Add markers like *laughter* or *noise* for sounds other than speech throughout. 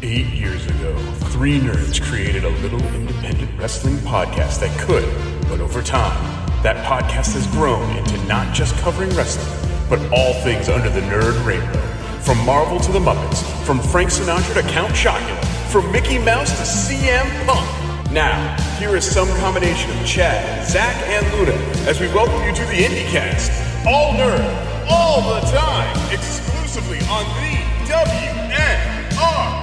Eight years ago, three nerds created a little independent wrestling podcast that could, but over time, that podcast has grown into not just covering wrestling, but all things under the nerd rainbow. From Marvel to the Muppets, from Frank Sinatra to Count Chocula, from Mickey Mouse to CM Punk. Now, here is some combination of Chad, Zach, and Luna as we welcome you to the IndieCast. All nerd, all the time, exclusively on the WNR.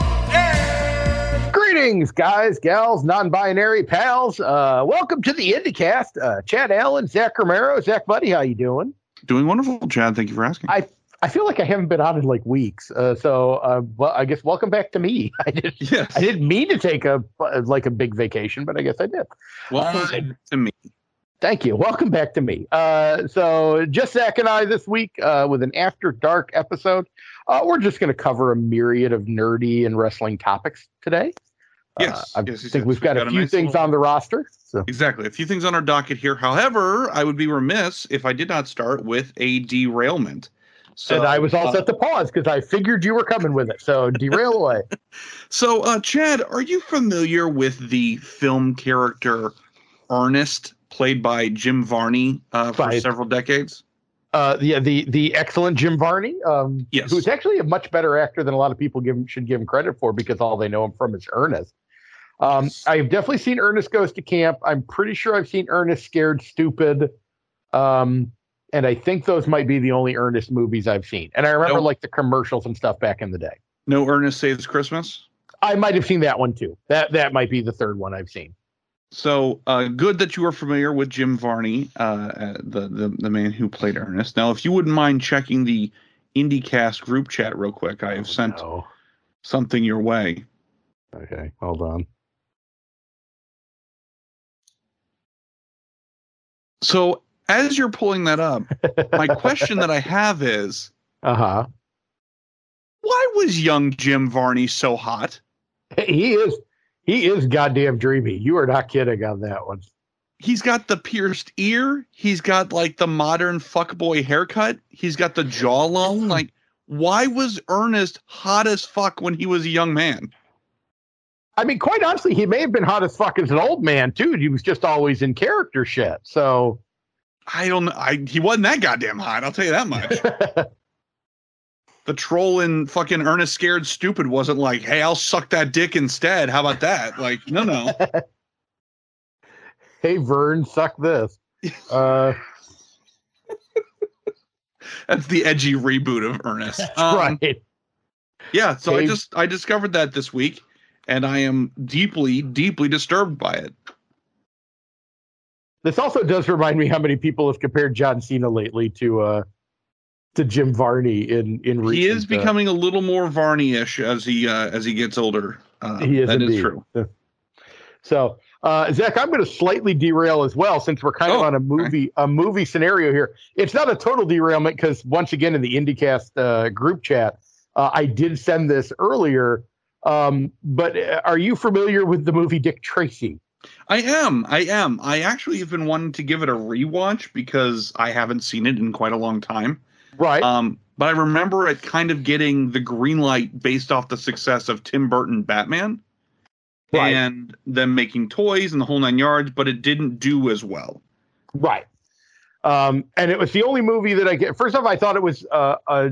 Greetings, guys, gals, non-binary pals. Uh, welcome to the IndieCast. Uh, Chad Allen, Zach Romero, Zach Buddy, how you doing? Doing wonderful, Chad. Thank you for asking. I I feel like I haven't been on in like weeks. Uh, so, uh, well, I guess welcome back to me. *laughs* I did. Yes. I didn't mean to take a like a big vacation, but I guess I did. Welcome Uh, to me. Thank you. Welcome back to me. Uh, so, just Zach and I this week uh, with an after dark episode. Uh, we're just going to cover a myriad of nerdy and wrestling topics today. Yes, Uh, I yes, think yes. we've got We've a got a few nice things little- on the roster. So, Exactly. A few things on our docket here. However, I would be remiss if I did not start with a derailment. So and I was all uh, set to pause because I figured you were coming with it. So *laughs* derail away. So, uh, Chad, are you familiar with the film character Ernest, played by Jim Varney uh, for several decades? Uh, the the the excellent Jim Varney, um, Yes. who's actually a much better actor than a lot of people give him, should give him credit for because all they know him from is Ernest. Um, Yes. I've definitely seen Ernest Goes to Camp. I'm pretty sure I've seen Ernest Scared Stupid. Um, and I think those might be the only Ernest movies I've seen. And I remember Nope. like the commercials and stuff back in the day. No Ernest Saves Christmas. I might have seen that one too. That that might be the third one I've seen. So uh, good that you are familiar with Jim Varney, uh, uh, the, the the man who played Ernest. Now, if you wouldn't mind checking the IndieCast group chat real quick, I have sent Oh, something your way. okay, hold on. So as you're pulling that up, my question that I *laughs* have is, Uh huh. why was young Jim Varney so hot? He is he is goddamn dreamy. You are not kidding on that one. He's got the pierced ear. He's got like the modern fuckboy haircut. He's got the jawline. Mm. Like, why was Ernest hot as fuck when he was a young man? I mean, quite honestly, he may have been hot as fuck as an old man too. He was just always in character shit. So I don't know. I he wasn't that goddamn hot. I'll tell you that much. *laughs* the troll in fucking Ernest Scared Stupid wasn't like, hey, I'll suck that dick instead. How about that? Like, no, no. *laughs* hey Vern, suck this. Uh, *laughs* That's the edgy reboot of Ernest. *laughs* Um, right. Yeah. So I just I discovered that this week, and I am deeply, deeply disturbed by it. This also does remind me how many people have compared John Cena lately to uh to Jim Varney in in recent, He is uh, becoming a little more Varney-ish as he uh, as he gets older. Uh, he is that is indeed. true. So, uh, Zach, I'm going to slightly derail as well, since we're kind of Oh, on a movie a movie scenario here. It's not a total derailment because once again in the IndieCast uh, group chat, uh, I did send this earlier. Um, but uh, are you familiar with the movie Dick Tracy? I am. I am. I actually have been wanting to give it a rewatch because I haven't seen it in quite a long time. Right. Um, but I remember it kind of getting the green light based off the success of Tim Burton Batman Right. and them making toys and the whole nine yards, but it didn't do as well. Right. Um, and it was the only movie that I get. First off, I thought it was uh, a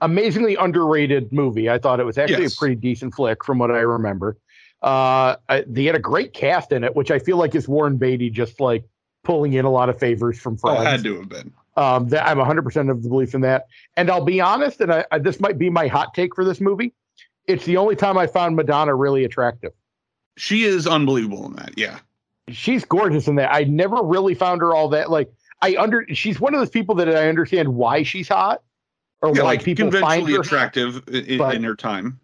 amazingly underrated movie. I thought it was actually Yes. a pretty decent flick from what I remember. Uh, I, they had a great cast in it, which I feel like is Warren Beatty just like pulling in a lot of favors from Oh, friends. it had to have been. Um, that I'm 100% of the belief in that. And I'll be honest, and I, I, this might be my hot take for this movie. It's the only time I found Madonna really attractive. She is unbelievable in that. Yeah. she's gorgeous in that. I never really found her all that like I under she's one of those people that I understand why she's hot or Yeah, why like people find conventionally her. attractive i- i- but- in her time.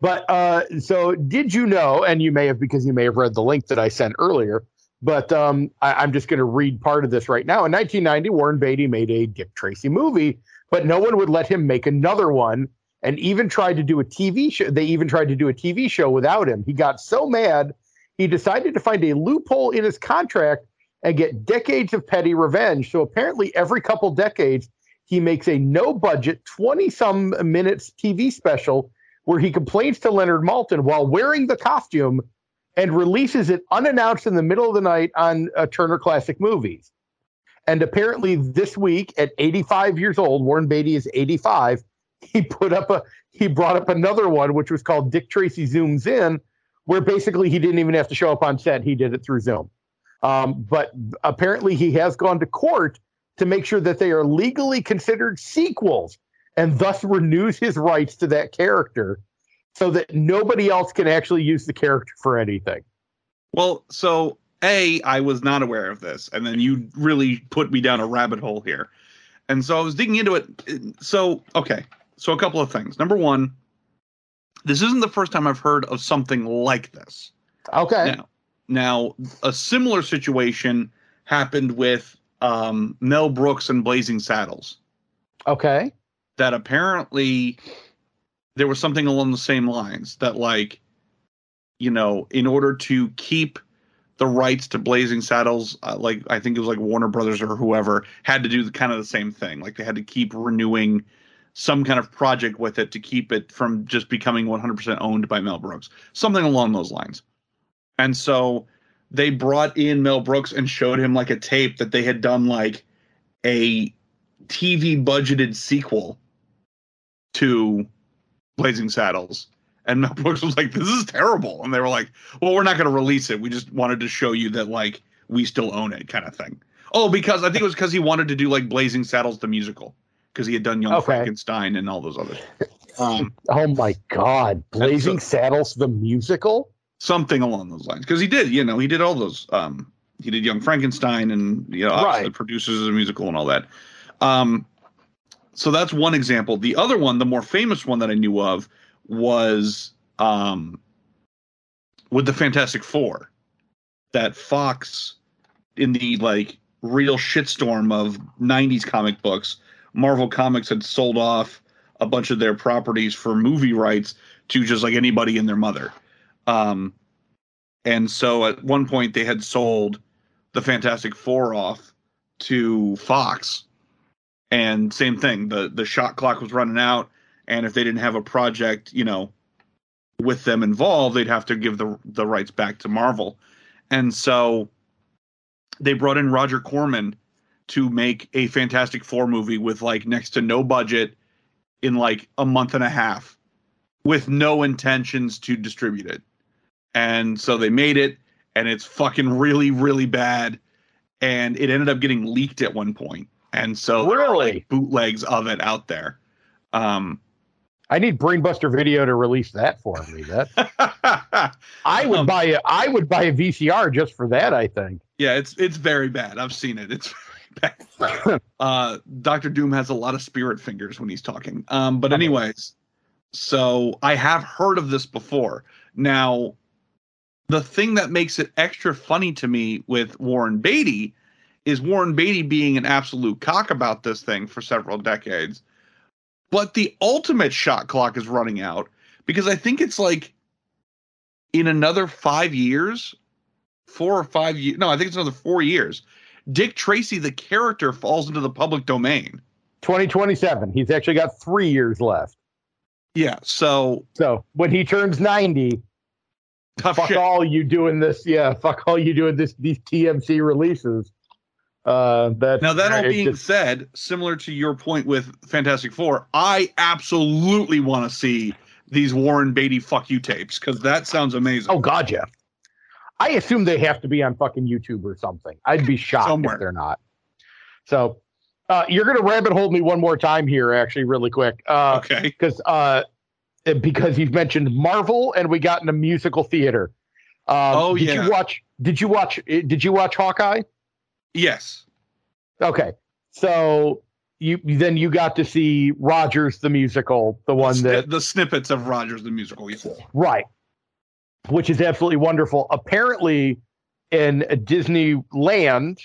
But uh so did you know, and you may have because you may have read the link that I sent earlier, but um I, I'm just gonna read part of this right now. In 1990, Warren Beatty made a Dick Tracy movie, but no one would let him make another one and even tried to do a TV show. They even tried to do a TV show without him. He got so mad, he decided to find a loophole in his contract and get decades of petty revenge. So apparently, every couple decades, he makes a no budget, 20 some minutes TV special where he complains to Leonard Maltin while wearing the costume and releases it unannounced in the middle of the night on uh, Turner Classic Movies. And apparently, this week at 85 years old, Warren Beatty is 85. He put up a he brought up another one, which was called Dick Tracy Zooms In, where basically he didn't even have to show up on set; he did it through Zoom. Um, but apparently, he has gone to court to make sure that they are legally considered sequels, and thus renews his rights to that character, so that nobody else can actually use the character for anything. Well, so a I was not aware of this, and then you really put me down a rabbit hole here, and so I was digging into it. So okay, so a couple of things. Number one, this isn't the first time I've heard of something like this. Okay. Now, now a similar situation happened with um, Mel Brooks and Blazing Saddles. Okay. That apparently there was something along the same lines that like you know in order to keep the rights to blazing saddles uh, like i think it was like warner brothers or whoever had to do the, kind of the same thing. Like they had to keep renewing some kind of project with it to keep it from just becoming 100% owned by mel brooks. Something along those lines. And so they brought in mel brooks and showed him like a tape that they had done like a tv budgeted sequel to Blazing Saddles. And *laughs* Mel Brooks was like, "This is terrible," and they were like, "Well, we're not going to release it. We just wanted to show you that like we still own it, kind of thing." Oh, because I think it was because he wanted to do like Blazing Saddles the musical because he had done Young Okay. Frankenstein and all those others. *laughs* Um, Oh my God! Blazing Saddles the musical. something along those lines because he did, you know, he did all those. Um, he did Young Frankenstein and you know, obviously Right. produces a musical and all that. Um, so that's one example. The other one, the more famous one that I knew of, was um, with the Fantastic Four. That Fox, in the like real shitstorm of '90s comic books, Marvel Comics had sold off a bunch of their properties for movie rights to just like anybody and their mother. Um, and so at one point they had sold the Fantastic Four off to Fox, and same thing. the The shot clock was running out, and if they didn't have a project, you know, with them involved, they'd have to give the the rights back to Marvel. And so they brought in Roger Corman to make a Fantastic Four movie with like next to no budget in like a month and a half with no intentions to distribute it. And so they made it and it's fucking really really bad and it ended up getting leaked at one point. And so there are, Really? like, bootlegs of it out there. Um I need Brainbuster Video to release that for me. That *laughs* I would Um, buy a I would buy a VCR just for that. I think. Yeah, it's it's very bad. I've seen it. It's *laughs* very bad. *laughs* uh, Doctor Doom has a lot of spirit fingers when he's talking. Um, but anyways, so I have heard of this before. Now, the thing that makes it extra funny to me with Warren Beatty is Warren Beatty being an absolute cock about this thing for several decades. But the ultimate shot clock is running out because I think it's like in another five years, four or five years. No, I think it's another four years. Dick Tracy, the character, falls into the public domain. 2027. He's actually got three years left. Yeah. So So when he turns 90, tough fuck shit. all you doing this. Yeah, fuck all you doing this. These TMC releases. Uh, that Now that all being just- said, similar to your point with Fantastic Four, I absolutely want to see these Warren Beatty fuck you tapes because that sounds amazing. oh god, yeah. I assume they have to be on fucking YouTube or something. I'd be shocked Somewhere. if they're not. So, uh, you're gonna rabbit hole me one more time here, actually, really quick. Uh, okay. because uh, because you've mentioned Marvel and we got into musical theater. Um, Oh, did yeah. you watch? Did you watch? eh, Did you watch Hawkeye? Yes. Okay, so you then you got to see Rogers the musical, the one the, that the snippets of Rogers the musical. Yes. right, which is absolutely wonderful. Apparently, in Disneyland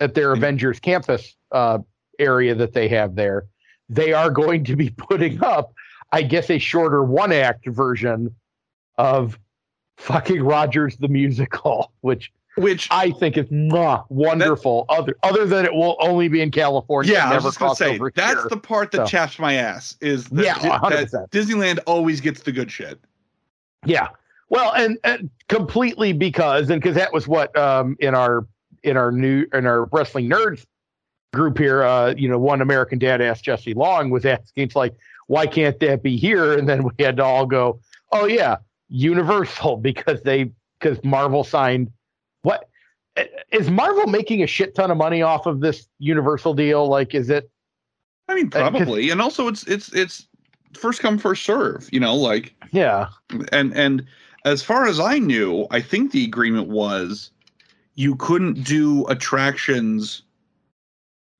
at their. Avengers campus uh, area that they have there, they are going to be *laughs* putting up, I guess, a shorter one act version of fucking Rogers the musical, *laughs* which which I think is mwah, wonderful. other other than it will only be in California. yeah, I was gonna say that's here. the part that So- chaps my ass is that, Yeah, 100%. Disneyland always gets the good shit. Yeah. Well, and, and completely because and because that was what um in our in our new in our wrestling nerds group here, uh, you know, one American dad asked Jesse Long was asking, it's like, why can't that be here? And then we had to all go, oh yeah, Universal *laughs* because they because Marvel signed what is Marvel making a shit ton of money off of this Universal deal? Like, is it? I mean, Uh, probably, and also it's it's it's first come first serve. You know, like Yeah, and and as far as I knew, I think the agreement was you couldn't do attractions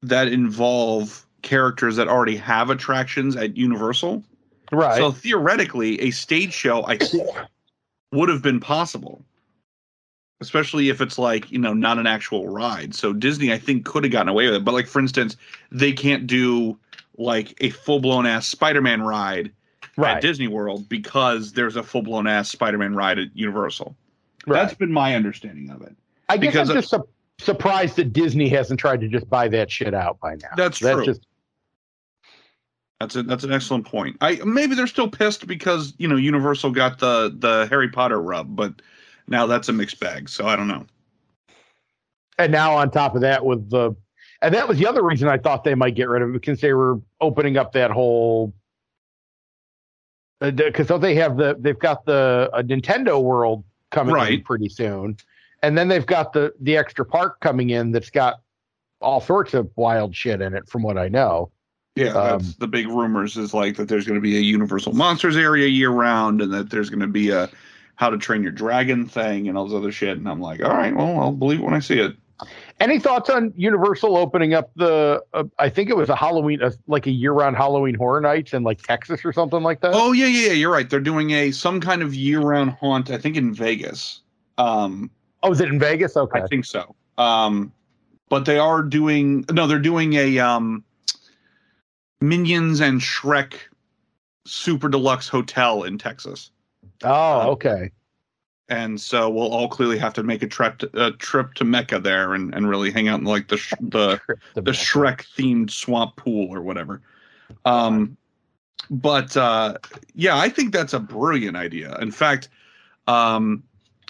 that involve characters that already have attractions at Universal. right. So theoretically, a stage show I think would have been possible, especially if it's like you know not an actual ride. So Disney, I think, could have gotten away with it. But like for instance, they can't do like a full blown ass Spider Man ride right. at Disney World because there's a full blown ass Spider Man ride at Universal. right. That's been my understanding of it. I guess because I'm just su- surprised that Disney hasn't tried to just buy that shit out by now. That's true. just That's a, that's an excellent point. I maybe they're still pissed because you know Universal got the the Harry Potter rub, but now that's a mixed bag. So I don't know. and now on top of that with the and that was the other reason I thought they might get rid of it because they were opening up that whole because don't they have the they've got the a Nintendo World coming in Right. pretty soon, and then they've got the the extra park coming in that's got all sorts of wild shit in it from what I know. Yeah, Um, that's the big rumors is like that there's going to be a Universal Monsters area year round, and that there's going to be a How to Train Your Dragon thing and all this other shit. And I'm like, all right, well, I'll believe it when I see it. Any thoughts on Universal opening up the? Uh, I think it was a Halloween, uh, like a year-round Halloween Horror Nights in like Texas or something like that. Oh yeah, yeah, yeah, you're right. They're doing a some kind of year round haunt. I think in Vegas. Um, Oh, is it in Vegas? Okay. I think so. Um, but they are doing no, they're doing a um, Minions and Shrek super deluxe hotel in Texas. Oh, okay. and so we'll all clearly have to make a trip to, a trip to Mecca there and, and really hang out in like the sh- the *laughs* the Shrek themed swamp pool or whatever. Um, but uh, yeah, I think that's a brilliant idea. In fact, um,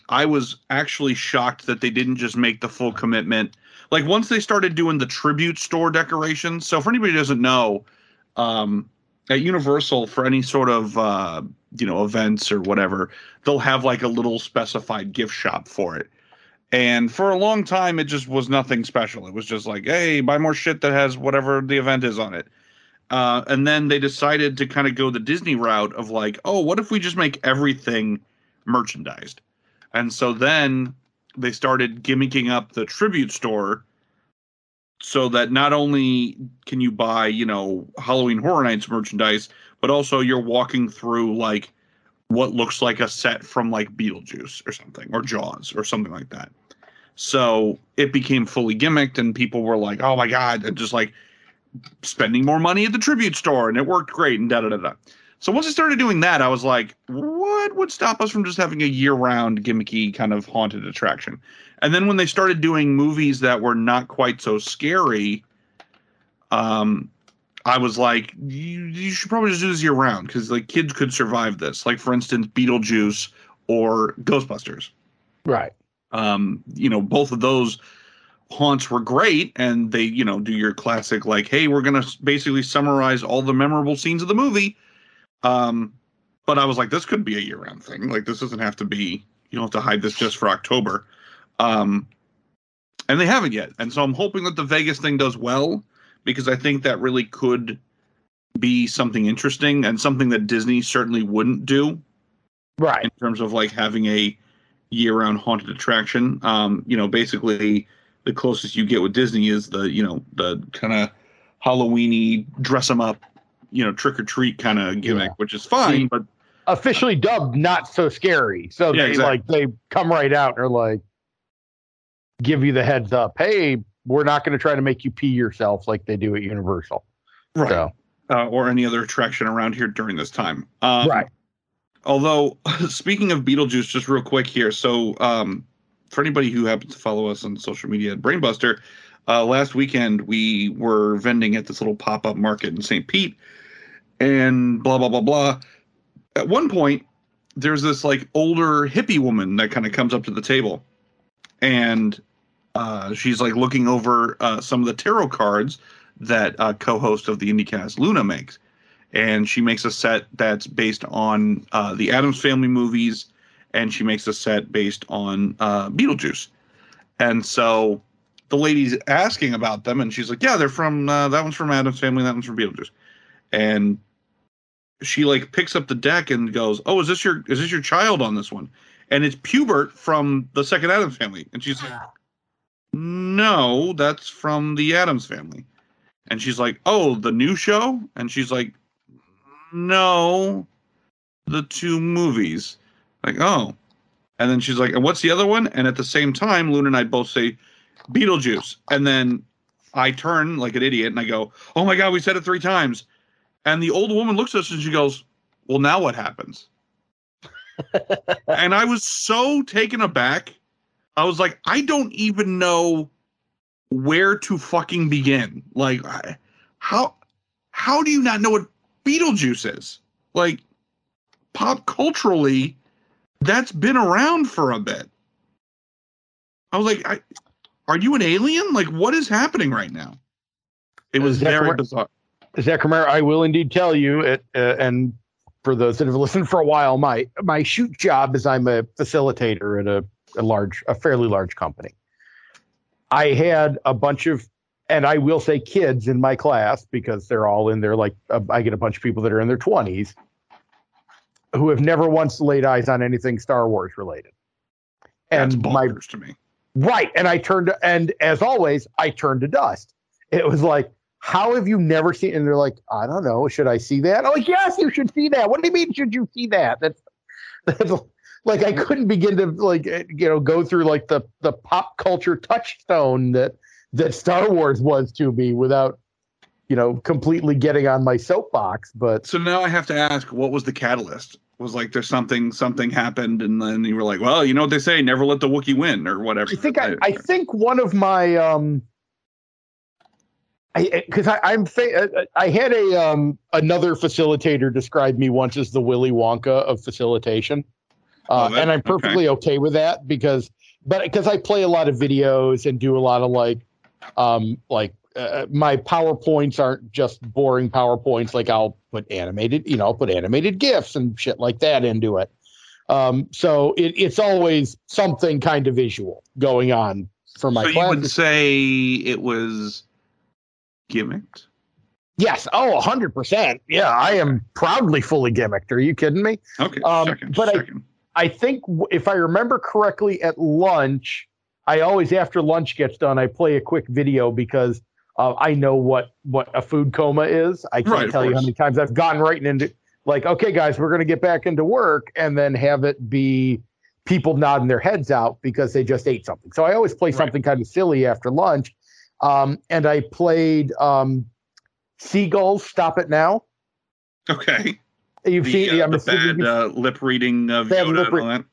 I was actually shocked that they didn't just make the full commitment. Like once they started doing the tribute store decorations. So for anybody who doesn't know, um, at Universal for any sort of uh, you know events or whatever, they'll have like a little specified gift shop for it. And for a long time, it just was nothing special. It was just like, hey, buy more shit that has whatever the event is on it. Uh, and then they decided to kind of go the Disney route of like, oh, what if we just make everything merchandised? And so then they started gimmicking up the tribute store so that not only can you buy, you know, Halloween Horror Nights merchandise, but also you're walking through like what looks like a set from like Beetlejuice or something, or Jaws or something like that. So it became fully gimmicked, and people were like, "Oh my god!" and just like spending more money at the tribute store, and it worked great, and da da da da. So once I started doing that, I was like, "What would stop us from just having a year-round gimmicky kind of haunted attraction?" And then when they started doing movies that were not quite so scary, um, I was like, you, you should probably just do this year round because like kids could survive this. Like for instance, Beetlejuice or Ghostbusters. Right. Um, you know, both of those haunts were great, and they you know do your classic like, hey, we're gonna basically summarize all the memorable scenes of the movie. Um, but I was like, this could be a year round thing. Like this doesn't have to be. You don't have to hide this just for October. Um, and they haven't yet, and so I'm hoping that the Vegas thing does well because I think that really could be something interesting and something that Disney certainly wouldn't do Right. in terms of like having a year-round haunted attraction. Um, you know, basically the closest you get with Disney is the you know the kind of Halloweeny dress them up, you know, trick or treat kind of gimmick, Yeah. which is fine. See, but Officially dubbed not so scary. So Yeah, they exactly. like they come right out and are like give you the heads up. Hey, we're not going to try to make you pee yourself like they do at Universal. So uh, or any other attraction around here during this time. Um, Right. Although, *laughs* speaking of Beetlejuice, just real quick here. So, um, for anybody who happens to follow us on social media at Brainbuster, uh, last weekend we were vending at this little pop up market in St. Pete, and blah blah blah blah. At one point, there's this like older hippie woman that kind of comes up to the table, and uh, she's like looking over uh, some of the tarot cards that uh, co-host of the IndieCast Luna makes, and she makes a set that's based on uh, the Addams Family movies, and she makes a set based on uh, Beetlejuice, and so the lady's asking about them, and she's like, "Yeah, they're from that one's from Addams Family, that one's from Beetlejuice," and she like picks up the deck and goes, "Oh, is this your is this your child on this one?" And it's Pubert from the second Addams Family, and she's like, "No, that's from the Addams Family." And she's like, "Oh, the new show?" And she's like, "No, the two movies." Like, "Oh." And then she's like, "And what's the other one?" And at the same time, Luna and I both say Beetlejuice. And then I turn like an idiot and I go, "Oh my god, we said it 3 times." And the old woman looks at us and she goes, "Well, now what happens?" *laughs* and I was so taken aback. I was like, I don't even know where to fucking begin. Like, I- how how do you not know what Beetlejuice is? Like, pop culturally, that's been around for a bit. I was like, I, are you an alien? Like, what is happening right now? It was Zach, very where- bizarre. I will indeed tell you, it, uh, and for those that have listened for a while, my my shoot job is I'm a facilitator at a, a large, a fairly large company. I had a bunch of, and I will say kids in my class because they're all in their like, uh, I get a bunch of people that are in their 20s who have never once laid eyes on anything Star Wars related. That's And my bonkers to me. Right. And I turned to, and as always, I turned to dust. It was like, how have you never seen? And they're like, I don't know. Should I see that? Like, yes, you should see that. What do you mean? Should you see that? That's, *laughs* that's like, I couldn't begin to like, eh, you know, go through like the, the pop culture touchstone that, that Star Wars was to me without, you know, completely getting on my soapbox. But So now I have to ask, what was the catalyst? Was like there's something something happened, and then you were like, well, you know what they say, never let the Wookiee win, or whatever. I think I, I think one of my um I because I, I'm fa- uh, I had a um another facilitator describe me once as the Willy Wonka of facilitation, uh, Oh, that- and I'm perfectly okay. with that because but because I play a lot of videos and do a lot of like um like uh, my powerpoints aren't just boring powerpoints like I'll put animated you know I'll put animated gifs and shit like that into it. Um, so it, it's always something kind of visual going on for my so you would say it was gimmicked. Yes. Oh, hundred percent. Yeah, I am proudly fully gimmicked. Are you kidding me? Okay, Um, second, but second. I think if I remember correctly, at lunch, I always after lunch gets done, I play a quick video because uh, I know what what a food coma is. I can't Right, tell you how many times I've gotten right into like, okay, guys, we're going to get back into work, and then have it be people nodding their heads out because they just ate something. So I always play Right. something kind of silly after lunch, um, and I played um, Seagulls. Stop it now. okay. You've The, seen. uh, I'm the bad uh, lip reading of Yoda lip and all that.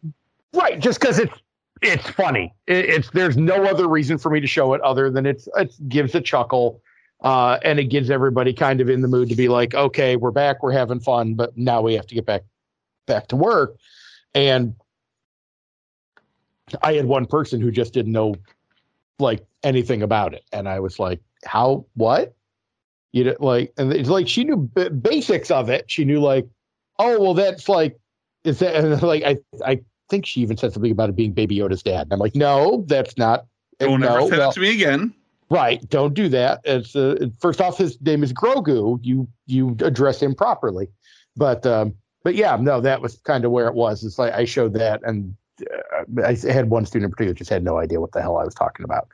Right, just because it's it's funny. It, it's there's no other reason for me to show it other than it's it gives a chuckle, uh, and it gives everybody kind of in the mood to be like, okay, we're back, we're having fun, but now we have to get back back to work. And I had one person who just didn't know like anything about it, and I was like, how what? You know, like, and it's like she knew b- basics of it. She knew like, oh well, that's like, is that and like I I think she even said something about it being Baby Yoda's dad. And I'm like, no, that's not. Don't no, ever say well, that to me again. right. Don't do that. It's uh, first off, his name is Grogu. You you address him properly. But um, but yeah, no, that was kind of where it was. It's like I showed that, and uh, I had one student in particular just had no idea what the hell I was talking about.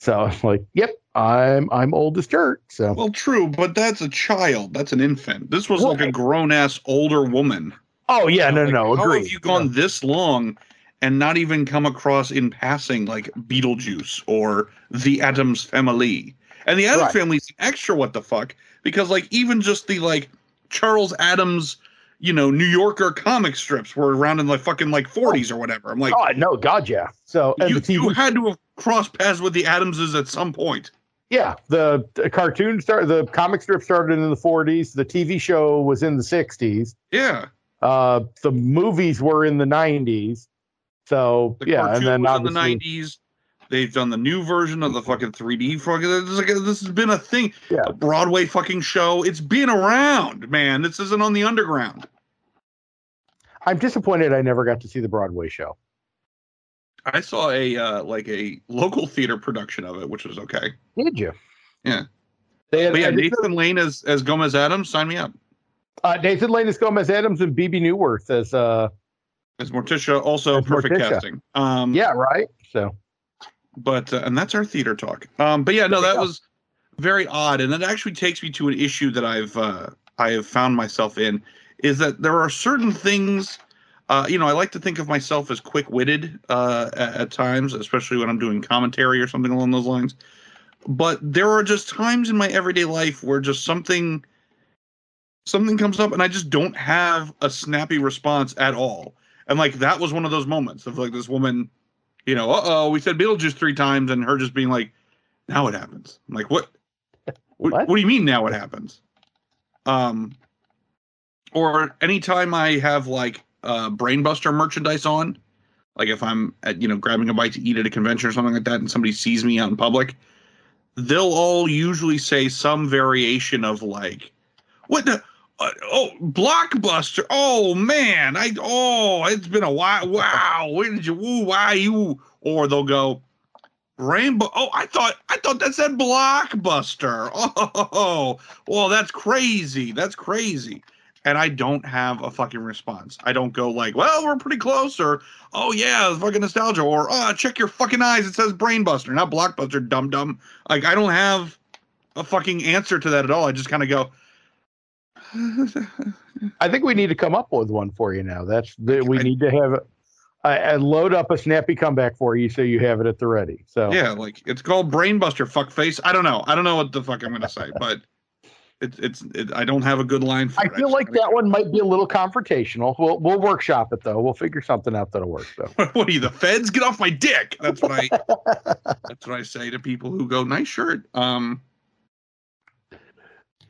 So I'm like, yep, I'm I'm old as dirt. So Well, true, but that's a child. That's an infant. This was like a grown ass older woman. oh yeah, no Like, no, How agree. have you gone this long and not even come across in passing like Beetlejuice or the Addams Family? And the Addams Right. Family's extra what the fuck because like even just the like Charles Addams, you know, New Yorker comic strips were around in the fucking like 40s or whatever. I'm like, oh no, God, yeah. So and you, you had to have crossed paths with the Addamses at some point. Yeah, the, the cartoon start, the comic strip started in the 40s. The TV show was in the 60s. Yeah. Uh, the movies were in the 90s. So The yeah, and then was in the 90s. They've done the new version of the fucking 3D fucking. This, this has been a thing. Yeah. A Broadway fucking show. It's been around, man. This isn't on the underground. I'm disappointed I never got to see the Broadway show. I saw a uh, like a local theater production of it, which was okay. Did you? Yeah. They had, But yeah, I just- Nathan Lane as as Gomez Addams, sign me up. uh, Nathan Lane as Gomez Addams and Bebe Neuwirth as uh As Morticia, also As perfect Morticia. casting. Um, yeah right. So but uh, and that's our theater talk. Um, but yeah, no, that go. was very odd, and that actually takes me to an issue that I've uh, I have found myself in is that there are certain things. Uh, you know, I like to think of myself as quick-witted uh, at, at times, especially when I'm doing commentary or something along those lines. But there are just times in my everyday life where just something something comes up and I just don't have a snappy response at all. And like that was one of those moments of like this woman you know, uh oh, we said Beetlejuice three times, and her just being like, now it happens? I'm like, what? *laughs* What, What? what do you mean now it happens? Um, or anytime I have like uh, Brainbuster merchandise on, like if I'm at, you know, grabbing a bite to eat at a convention or something like that, and somebody sees me out in public, they'll all usually say some variation of like, what the? Uh, oh, blockbuster! Oh man, I oh, it's been a while. Wow, *laughs* where did you? Woo, why you? Or they'll go, Rainbow. Oh, I thought I thought that said blockbuster. *laughs* Oh, well, that's crazy. That's crazy. And I don't have a fucking response. I don't go like, well, we're pretty close, or oh yeah, fucking nostalgia, or oh, check your fucking eyes. It says brainbuster, not blockbuster, dum dum. Like I don't have a fucking answer to that at all. I just kind of go. *laughs* I think we need to come up with one for you now. That's the, we I- need to have I, I load up a snappy comeback for you so you have it at the ready. So Yeah, like it's called Brainbuster fuckface. I don't know. I don't know what the fuck I'm gonna say, but it's it's it, I don't have a good line for it. I it. feel like that one might be a little confrontational. We'll we'll workshop it though. We'll figure something out that'll work. So *laughs* What are you, the feds? Get off my dick. That's what I *laughs* that's what I say to people who go, nice shirt. Um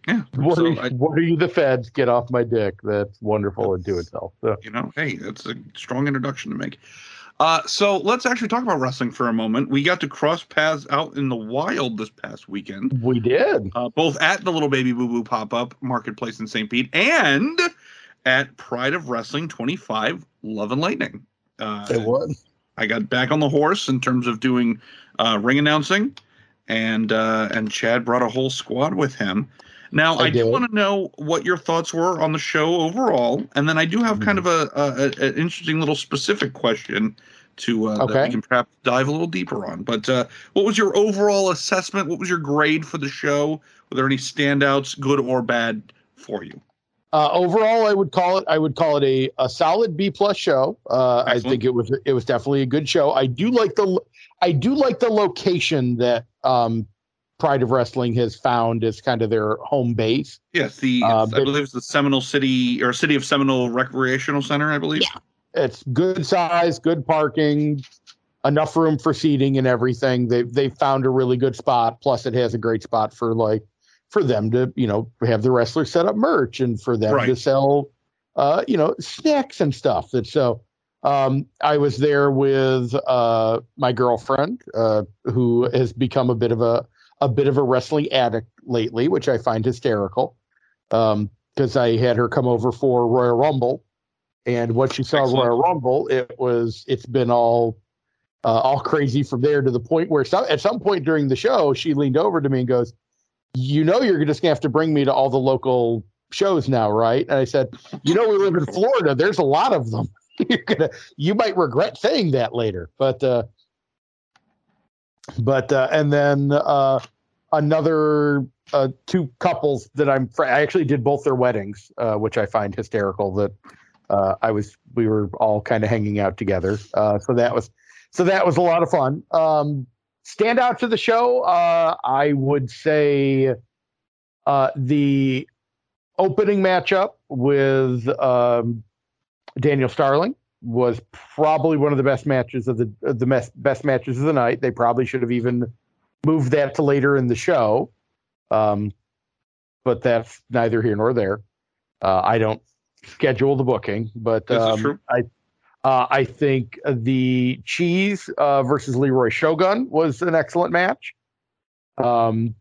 Yeah. what, so are you, I, what are you, the feds? Get off my dick. That's wonderful and do itself. So you know, hey, that's a strong introduction to make. Uh, so let's actually talk about wrestling for a moment. We got to cross paths out in the wild this past weekend. we did. uh, both at the little baby boo boo pop up marketplace in St. Pete and at Pride of Wrestling 25 Love and Lightning. Uh, It was. I got back on the horse in terms of doing uh, ring announcing, and uh, and Chad brought a whole squad with him. Now I I, do want to know what your thoughts were on the show overall, and then I do have kind of a, a, a an interesting little specific question to uh, that we can perhaps dive a little deeper on. But uh, what was your overall assessment? What was your grade for the show? Were there any standouts, good or bad, for you? Uh, overall, I would call it. I would call it a, a solid B plus show. Uh, I think it was it was definitely a good show. I do like the I do like the location that um, Pride of Wrestling has found as kind of their home base. Yes, the Uh, I believe it's the Seminole City or City of Seminole Recreational Center. I believe. Yeah. It's good size, good parking, enough room for seating and everything. They they found a really good spot. Plus, it has a great spot for like for them to you know have the wrestlers set up merch and for them to sell uh you know snacks and stuff. That so um I was there with uh my girlfriend uh who has become a bit of a a bit of a wrestling addict lately, which I find hysterical. Um because I had her come over for Royal Rumble and once she saw Excellent. Royal Rumble, it was it's been all uh, all crazy from there to the point where some, at some point during the show, she leaned over to me and goes, "You know, you're just gonna have to bring me to all the local shows now, right?" And I said, "You know, we live in *laughs* Florida. There's a lot of them. *laughs* you're gonna you might regret saying that later." But uh, but uh, and then uh, another uh, two couples that I'm fr- I actually did both their weddings, uh, which I find hysterical that uh, I was we were all kind of hanging out together. Uh, so that was so that was a lot of fun. Um, stand out to the show, uh, I would say uh, the opening matchup with um, Daniel Starling was probably one of the best matches of the of the best best matches of the night. They probably should have even moved that to later in the show, um, but that's neither here nor there. Uh, I don't schedule the booking, but um. I uh, I think the Cheese uh, versus Leroy Shogun was an excellent match. Um,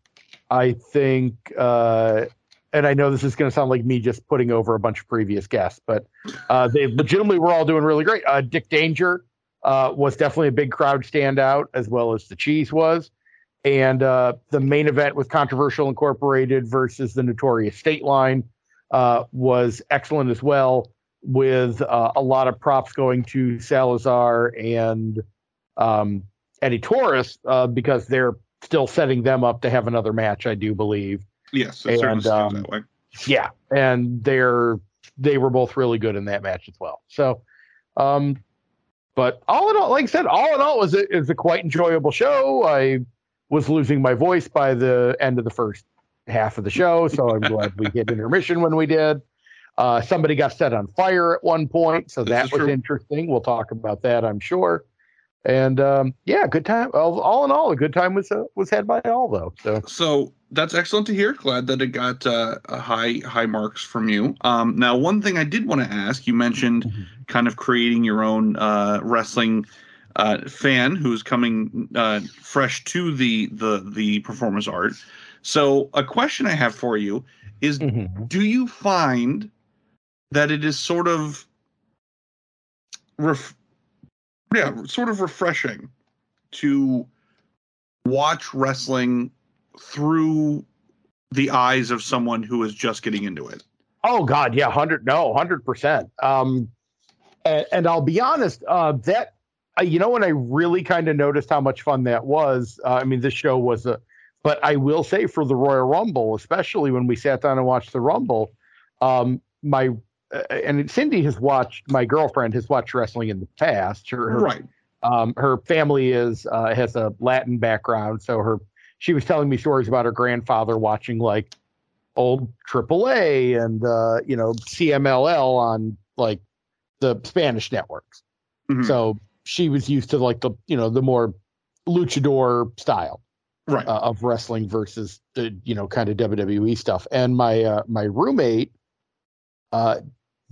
I think, uh, and I know this is going to sound like me just putting over a bunch of previous guests, but uh, they legitimately were all doing really great. Uh, Dick Danger uh, was definitely a big crowd standout, as well as the Cheese was. And uh, the main event with Controversial Incorporated versus the Notorious State Line uh, was excellent as well, with uh, a lot of props going to Salazar and um, Eddie Torres because they're still setting them up to have another match, I do believe. Yes, it And, um, that way. Yeah, and they're they were both really good in that match as well. So, um, but all in all, like I said, all in all, it was a, a quite enjoyable show. I was losing my voice by the end of the first half of the show, so I'm glad we hit intermission when we did. Uh, somebody got set on fire at one point, so This that is was true. interesting. We'll talk about that, I'm sure. And um, yeah, good time. All, all in all, a good time was uh, was had by all though. So So that's excellent to hear. Glad that it got uh, a high high marks from you. Um, now, one thing I did want to ask, you mentioned Mm-hmm. kind of creating your own uh, wrestling uh, fan who's coming uh, fresh to the the the performance art. So, a question I have for you is: Mhm. Do you find that it is sort of, ref- yeah, sort of refreshing to watch wrestling through the eyes of someone who is just getting into it? Oh God, yeah, hundred no, hundred percent. Um, and, and I'll be honest, uh, that uh, you know when I really kind of noticed how much fun that was. Uh, I mean, this show was a, but I will say for the Royal Rumble, especially when we sat down and watched the Rumble, um, my and Cindy has watched my girlfriend has watched wrestling in the past. Her, her Right. um, her family is uh, has a Latin background, so her she was telling me stories about her grandfather watching like old AAA and uh, you know CMLL on like the Spanish networks. Mhm. So she was used to like the you know the more luchador style Right. uh, of wrestling versus the you know kind of WWE stuff. And my uh, my roommate uh,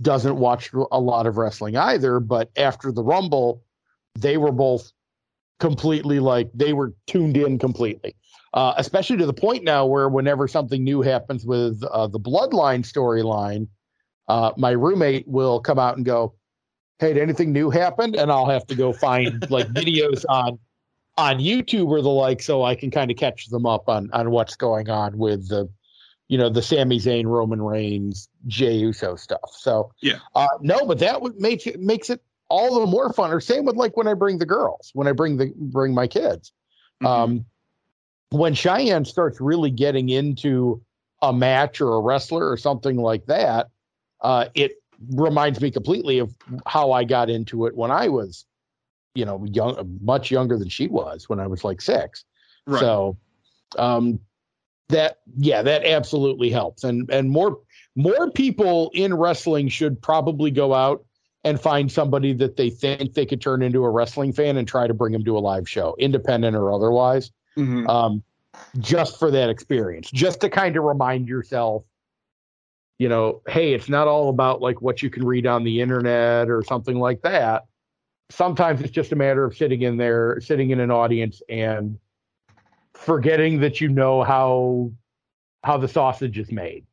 doesn't watch a lot of wrestling either. But after the Rumble, they were both completely like they were tuned in completely. Uh, especially to the point now where whenever something new happens with uh, the Bloodline storyline, uh, my roommate will come out and go, "Hey, did anything new happened?" And I'll have to go find like videos on on YouTube or the like, so I can kind of catch them up on on what's going on with the, you know, the Sami Zayn, Roman Reigns, Jey Uso stuff. So Yeah. uh, no, but that would makes it makes it all the more fun. Or same with like when I bring the girls, when I bring the bring my kids. Mhm. Um, when Cheyenne starts really getting into a match or a wrestler or something like that, uh, it reminds me completely of how I got into it when I was, you know, young, much younger than she was when I was like six. right. So, um, that yeah, that absolutely helps, and and more more people in wrestling should probably go out and find somebody that they think they could turn into a wrestling fan and try to bring them to a live show, independent or otherwise Mhm. um, just for that experience, just to kind of remind yourself, you know, hey, it's not all about like what you can read on the internet or something like that. Sometimes it's just a matter of sitting in there, sitting in an audience and forgetting that you know how how the sausage is made.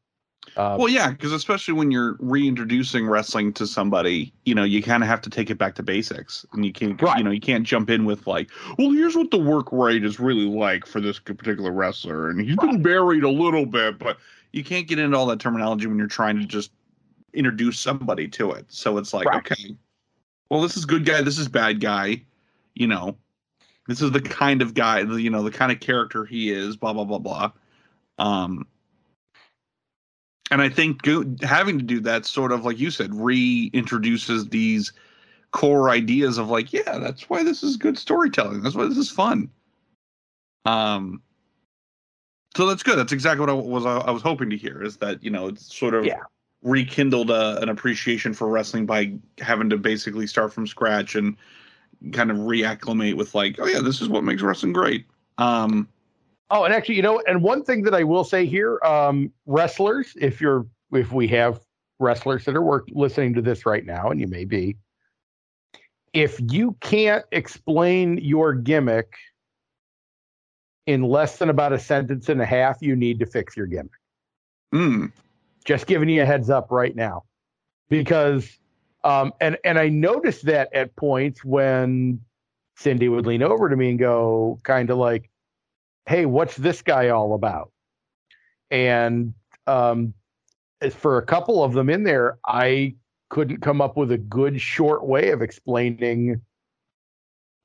Uh, Well, yeah, because especially when you're reintroducing wrestling to somebody, you know, you kind of have to take it back to basics, and you can't, Right. you know, you can't jump in with like, well, here's what the work rate is really like for this particular wrestler, and he's been buried a little bit, but you can't get into all that terminology when you're trying to just introduce somebody to it. So it's like, Right. okay, well, this is good guy, this is bad guy, you know, this is the kind of guy, the, you know, the kind of character he is, blah blah blah blah. Um, and I think go, having to do that sort of like you said reintroduces these core ideas of like, yeah, that's why this is good storytelling. That's why this is fun. Um, So that's good. That's exactly what I was I was hoping to hear. Is that you know it's sort of Yeah. rekindled a, an appreciation for wrestling by having to basically start from scratch and kind of reacclimate with like, oh yeah, this is what makes wrestling great. Um, Oh, and actually, you know, and one thing that I will say here, um, wrestlers, if you're if we have wrestlers that are work listening to this right now, and you may be, if you can't explain your gimmick in less than about a sentence and a half, you need to fix your gimmick. mm, Just giving you a heads up right now, because um, and and I noticed that at points when Cindy would lean over to me and go, kind of like, "Hey, what's this guy all about?" And um, for a couple of them in there, I couldn't come up with a good short way of explaining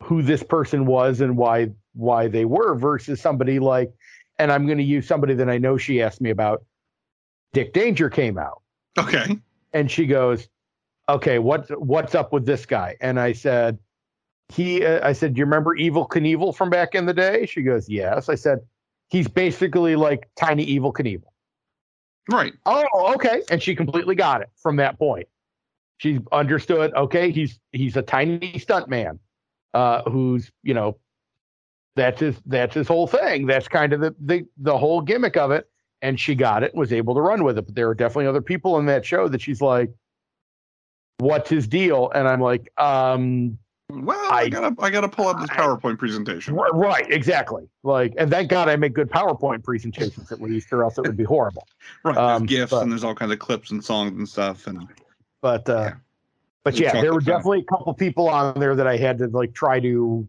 who this person was and why why they were versus somebody like and I'm going to use somebody that I know she asked me about Dick Danger came out okay. and she goes okay what's what's up with this guy and I said he uh, I said do you remember Evel Knievel from back in the day she goes yes I said he's basically like tiny Evel Knievel Right. Oh, okay. And she completely got it from that point. She understood. Okay, he's he's a tiny stunt man, uh, who's you know, that's his that's his whole thing. That's kind of the the the whole gimmick of it. And she got it, was able to run with it. But there are definitely other people in that show that she's like, "What's his deal?" And I'm like, um, Well, I, I- gotta I gotta pull up this I- PowerPoint presentation. r- right, exactly. Like, and thank God I make good PowerPoint presentations at least, or else it would be horrible. *laughs* Right. There's Um, gifs but- and there's all kinds of clips and songs and stuff. And But uh Yeah. but yeah, there were definitely a couple people on there that I had to like try to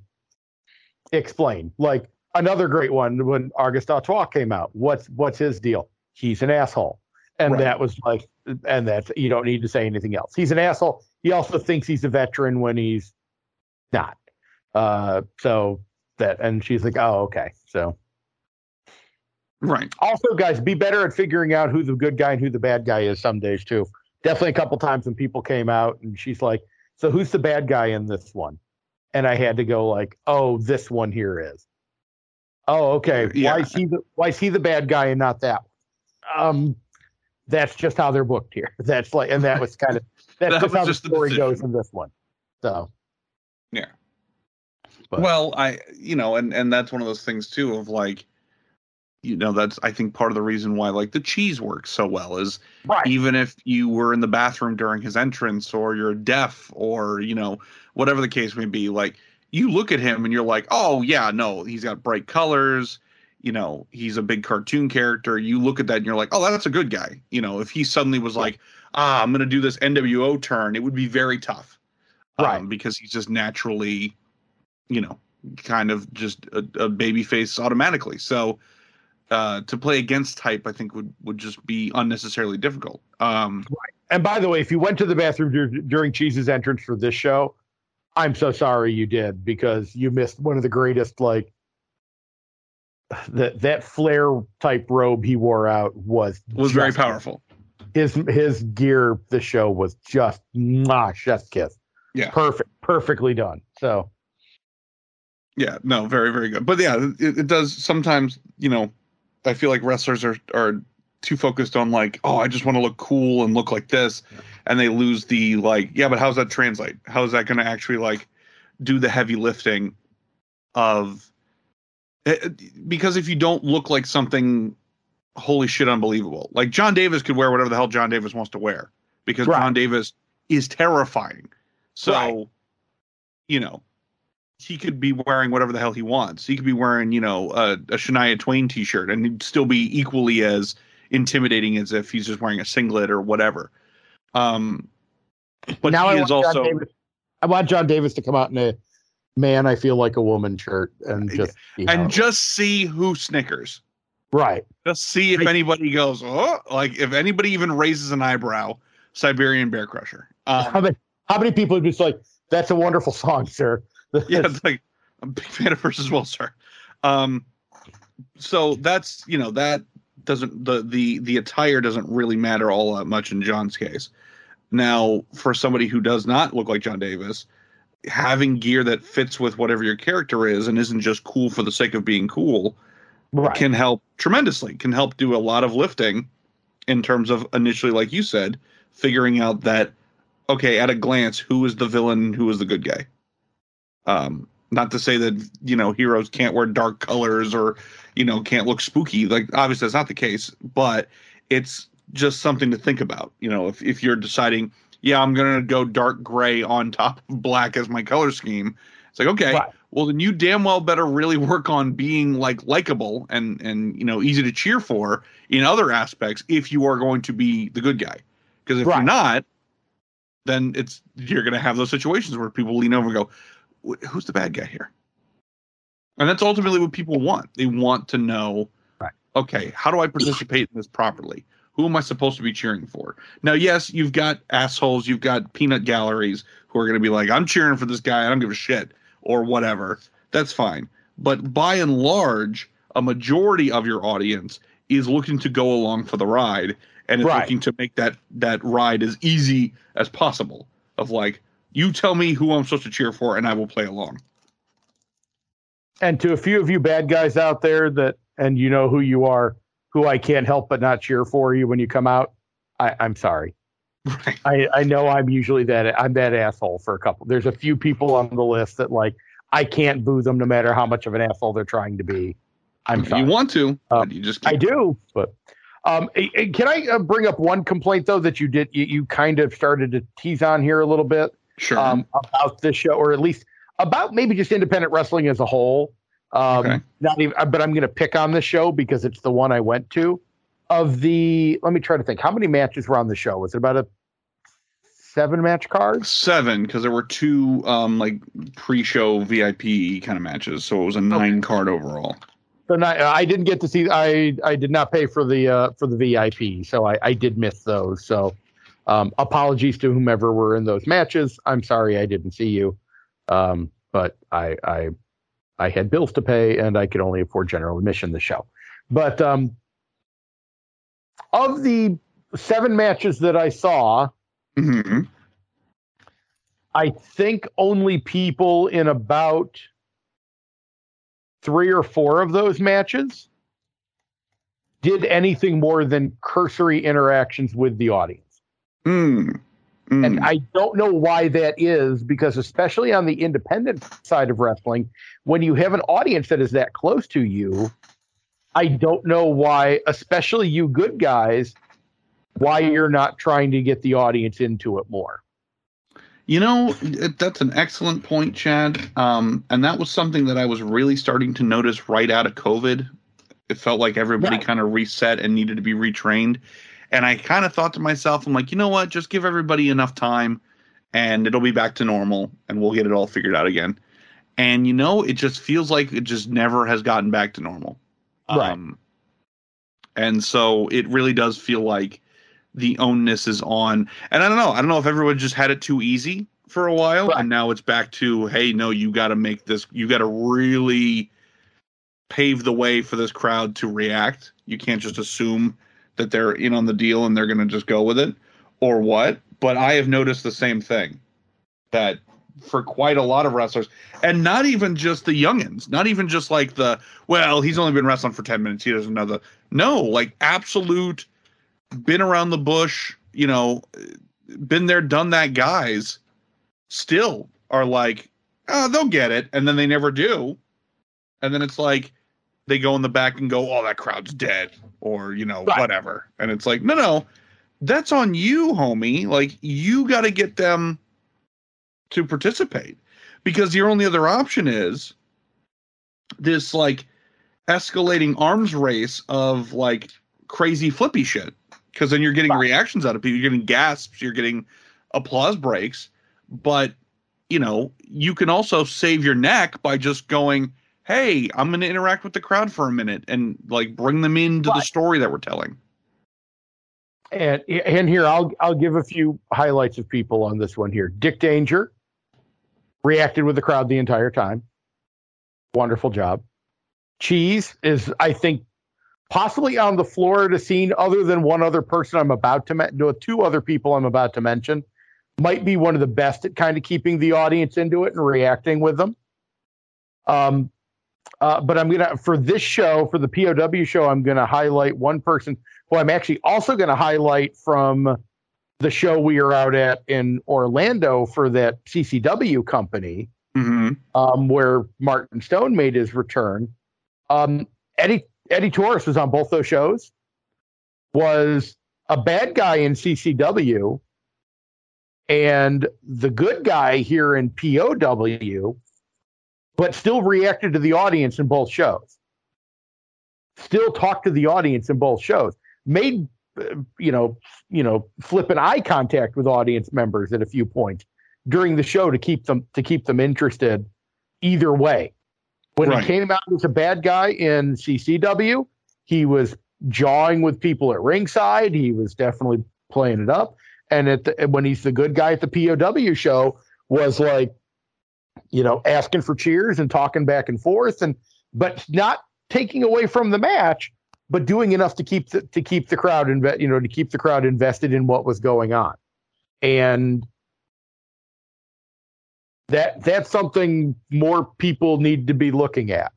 explain. Like another great one when August Artois came out. What's what's his deal? He's an asshole. And Right. that was like and that's you don't need to say anything else. He's an asshole. He also thinks he's a veteran when he's not. Uh so that and she's like, Oh, okay. So right. also, guys, be better at figuring out who the good guy and who the bad guy is some days too. Definitely a couple times when people came out and she's like, "So who's the bad guy in this one?" And I had to go like, "Oh, this one here is." Oh, okay. Yeah. Why is he the Why is he the bad guy and not that? One? Um, that's just how they're booked here. *laughs* That's like, and that was kind of *laughs* that's That just how just the the story decision. goes in this one. So Yeah. But- well, I you know, and and that's one of those things too of like, you know, that's I think part of the reason why like the cheese works so well is right, even if you were in the bathroom during his entrance or you're deaf or you know whatever the case may be like you look at him and you're like oh yeah no he's got bright colors you know he's a big cartoon character you look at that and you're like oh that's a good guy you know if he suddenly was like ah i'm gonna do this nwo turn it would be very tough um, Right. because he's just naturally you know kind of just a, a baby face automatically so uh, to play against type, I think would would just be unnecessarily difficult. Um, And by the way, if you went to the bathroom dur- during Cheese's entrance for this show, I'm so sorry you did because you missed one of the greatest like that that flare type robe he wore out was was very powerful. His his gear the show was just mwah, chef's kiss. Yeah. Perfect, perfectly done. So Yeah, no, very very good. But yeah, it, it does sometimes. You know, I feel like wrestlers are are too focused on like, oh, I just want to look cool and look like this, and they lose the like, yeah, but how's that translate? How is that going to actually like do the heavy lifting of? Eh, Because if you don't look like something, holy shit, unbelievable. Like John Davis could wear whatever the hell John Davis wants to wear because Right. John Davis is terrifying. So, Right. you know, he could be wearing whatever the hell he wants. He could be wearing, you know, a, a Shania Twain T-shirt, and he'd still be equally as intimidating as if he's just wearing a singlet or whatever. Um, but now I he want is John also Davis, I want John Davis to come out in a man I feel like a woman shirt and just see how and just see who snickers. right. Just see if Right. anybody goes, oh, like if anybody even raises an eyebrow. Siberian Bear Crusher. how Um, many how many people would just like that's a wonderful song, sir? *laughs* yeah, *laughs* it's like I'm a big fan of hers as well, sir. Um, so that's you know that doesn't the the the attire doesn't really matter all that much in John's case. Now, for somebody who does not look like John Davis, having gear that fits with whatever your character is and isn't just cool for the sake of being cool, Right. can help tremendously. Can help do a lot of lifting in terms of initially, like you said, figuring out that okay, at a glance, who is the villain, who is the good guy. Um, not to say that you know heroes can't wear dark colors or you know can't look spooky. Like obviously that's not the case, but it's just something to think about. You know, if if you're deciding, yeah, I'm gonna go dark gray on top of black as my color scheme, it's like okay, Right. well then you damn well better really work on being like likable and and you know easy to cheer for in other aspects if you are going to be the good guy. Because if Right. you're not, then it's you're going to have those situations where people lean over and go, "Who's the bad guy here?" And that's ultimately what people want. They want to know, Right. okay, how do I participate in this properly? Who am I supposed to be cheering for? Now, yes, you've got assholes, you've got peanut galleries who are going to be like, "I'm cheering for this guy. I don't give a shit," or whatever. That's fine. But by and large, a majority of your audience is looking to go along for the ride and is Right. looking to make that that ride as easy as possible. Of like, you tell me who I'm supposed to cheer for, and I will play along. And to a few of you bad guys out there that, and you know who you are, who I can't help but not cheer for you when you come out, I, I'm sorry. Right. I, I know I'm usually that I'm that asshole for a couple. There's a few people on the list that like I can't boo them no matter how much of an asshole they're trying to be. I'm sorry. You want to, but you just I do, but um, can I uh, bring up one complaint though that you did you, you kind of started to tease on here a little bit Sure. um, about this show, or at least about maybe just independent wrestling as a whole. Um, Okay. Not even, uh, but I'm going to pick on the show because it's the one I went to. Of the, let me try to think. How many matches were on the show? Was it about a seven match card? Seven, because there were two um like pre-show VIP kind of matches, so it was a nine card overall. So not, I didn't get to see. I I did not pay for the uh, for the VIP, so I, I did miss those. So um, apologies to whomever were in those matches. I'm sorry I didn't see you, um, but I I I had bills to pay and I could only afford general admission the show. But um, of the seven matches that I saw, hmm I think only people in about three or four of those matches did anything more than cursory interactions with the audience. Mm. Mm. And I don't know why that is because, especially on the independent side of wrestling, when you have an audience that is that close to you, I don't know why, especially you good guys, why you're not trying to get the audience into it more. You know, that's an excellent point, Chad. Um, and that was something that I was really starting to notice right out of COVID. It felt like everybody Right. kind of reset and needed to be retrained. And I kind of thought to myself, I'm like, you know what? Just give everybody enough time and it'll be back to normal and we'll get it all figured out again. And, you know, it just feels like it just never has gotten back to normal. Right. Um, and so it really does feel like the onus is on. And I don't know. I don't know if everyone just had it too easy for a while, Right. and now it's back to, hey, no, you got to make this. You got to really pave the way for this crowd to react. You can't just assume that they're in on the deal and they're going to just go with it, or what. But I have noticed the same thing that for quite a lot of wrestlers, and not even just the youngins, not even just like the well, he's only been wrestling for ten minutes, he doesn't know the no, like absolute been around the bush, you know, been there, done that guys still are like, oh, they'll get it. And then they never do. And then it's like they go in the back and go, oh, that crowd's dead or, you know, Right. whatever. And it's like, no, no, that's on you, homie. Like, you got to get them to participate because your only other option is this like escalating arms race of like crazy flippy shit because then you're getting Right. reactions out of people you're getting gasps you're getting applause breaks but you know you can also save your neck by just going hey i'm going to interact with the crowd for a minute and like bring them into the story that we're telling And and here I'll I'll give a few highlights of people on this one here. Dick Danger reacted with the crowd the entire time. Wonderful job. Cheese is I think possibly on the Florida scene other than one other person I'm about to mention, no, two other people I'm about to mention might be one of the best at kind of keeping the audience into it and reacting with them. Um Uh, but I'm gonna for this show, for the POW show, I'm gonna highlight one person who I'm actually also gonna highlight from the show we are out at in Orlando for that CCW company, hmm um, where Martin Stone made his return. Um, Eddie Eddie Torres was on both those shows. Was a bad guy in CCW, and the good guy here in POW, but still reacted to the audience in both shows. Still talked to the audience in both shows. Made uh, you know you know flipping eye contact with audience members at a few points during the show to keep them to keep them interested either way. When Right. he came out as a bad guy in CCW, he was jawing with people at ringside. He was definitely playing it up. And at the, when he's the good guy at the POW show, was like, you know, asking for cheers and talking back and forth, and but not taking away from the match, but doing enough to keep the, to keep the crowd inve- you know, to keep the crowd invested in what was going on. And that that's something more people need to be looking at.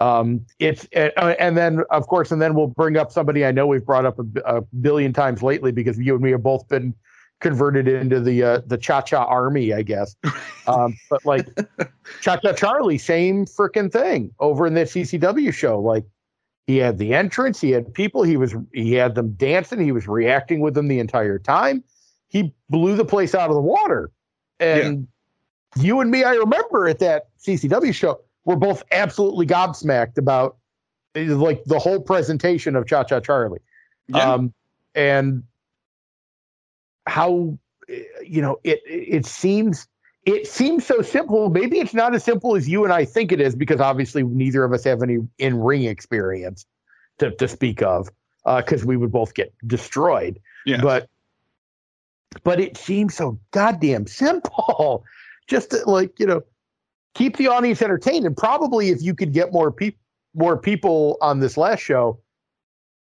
Um, it's uh, and then of course, and then we'll bring up somebody I know we've brought up a billion times lately because you and me have both been converted into the uh, the Cha Cha Army, I guess. *laughs* Um, but like Cha Cha Charlie, same freaking thing over in the CCW show. Like he had the entrance, he had people, he was he had them dancing, he was reacting with them the entire time. He blew the place out of the water, and you and me, I remember at that CCW show, we're both absolutely gobsmacked about like the whole presentation of Cha Cha Charlie. Yeah. Um, and how eh, you know it it seems it seems so simple. Maybe it's not as simple as you and I think it is because obviously neither of us have any in ring experience to, to speak of because we would both get destroyed. yeah. But but it seems so goddamn simple. *laughs* Just to, like you know, keep the audience entertained, and probably if you could get more people more people on this last show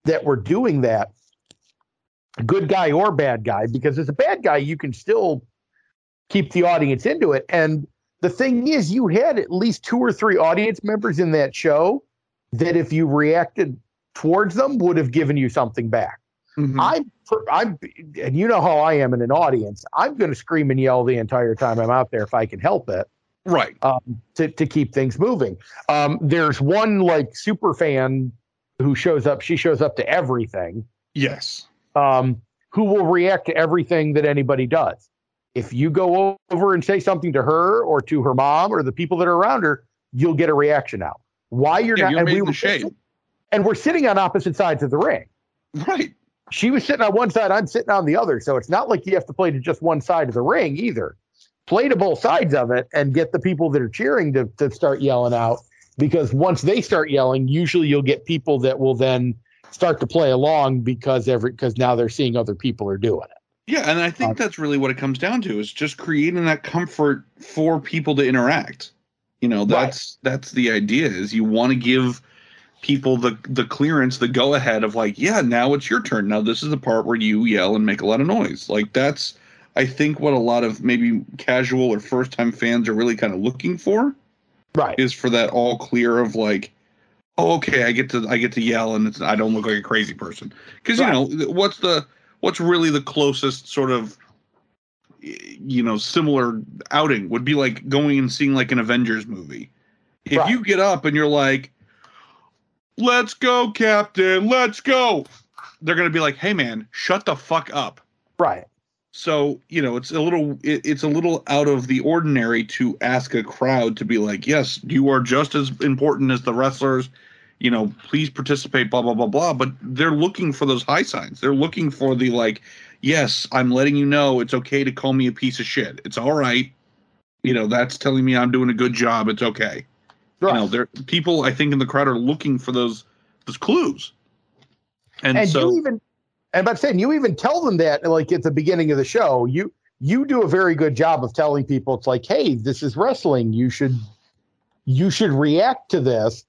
that were doing that, good guy or bad guy, because as a bad guy, you can still keep the audience into it. And the thing is, you had at least two or three audience members in that show that, if you reacted towards them, would have given you something back. Mhm. I'm, I'm, and you know how I am in an audience. I'm going to scream and yell the entire time I'm out there if I can help it right. um, to to keep things moving. Um, there's one like super fan who shows up. She shows up to everything. Yes. Um, who will react to everything that anybody does. If you go over and say something to her or to her mom or the people that are around her, you'll get a reaction out. Why you're Yeah, not? you're and we in the were shade. and we're sitting on opposite sides of the ring. Right. she was sitting on one side, I'm sitting on the other. So it's not like you have to play to just one side of the ring either. Play to both sides of it and get the people that are cheering to, to start yelling out. Because once they start yelling, usually you'll get people that will then start to play along because every because now they're seeing other people are doing it. Yeah, and I think Um, that's really what it comes down to is just creating that comfort for people to interact. You know, that's that's the idea is you want to give people the the clearance, the go ahead of like, yeah, now it's your turn. Now this is the part where you yell and make a lot of noise. Like that's I think what a lot of maybe casual or first time fans are really kind of looking for Right. is for that all clear of like oh okay i get to i get to yell and it's, i don't look like a crazy person because Right. you know what's the what's really the closest sort of you know similar outing would be like going and seeing like an avengers movie if Right. you get up and you're like let's go captain let's go they're gonna be like hey man shut the fuck up Right. so you know it's a little it, it's a little out of the ordinary to ask a crowd to be like yes you are just as important as the wrestlers you know please participate blah blah blah blah. But they're looking for those high signs. They're looking for the like yes i'm letting you know it's okay to call me a piece of shit. It's all right. You know that's telling me i'm doing a good job. It's okay. Right. you know there people i think in the crowd are looking for those those clues. And, and so you even and about saying you even tell them that like at the beginning of the show. You you do a very good job of telling people it's like hey this is wrestling. You should you should react to this.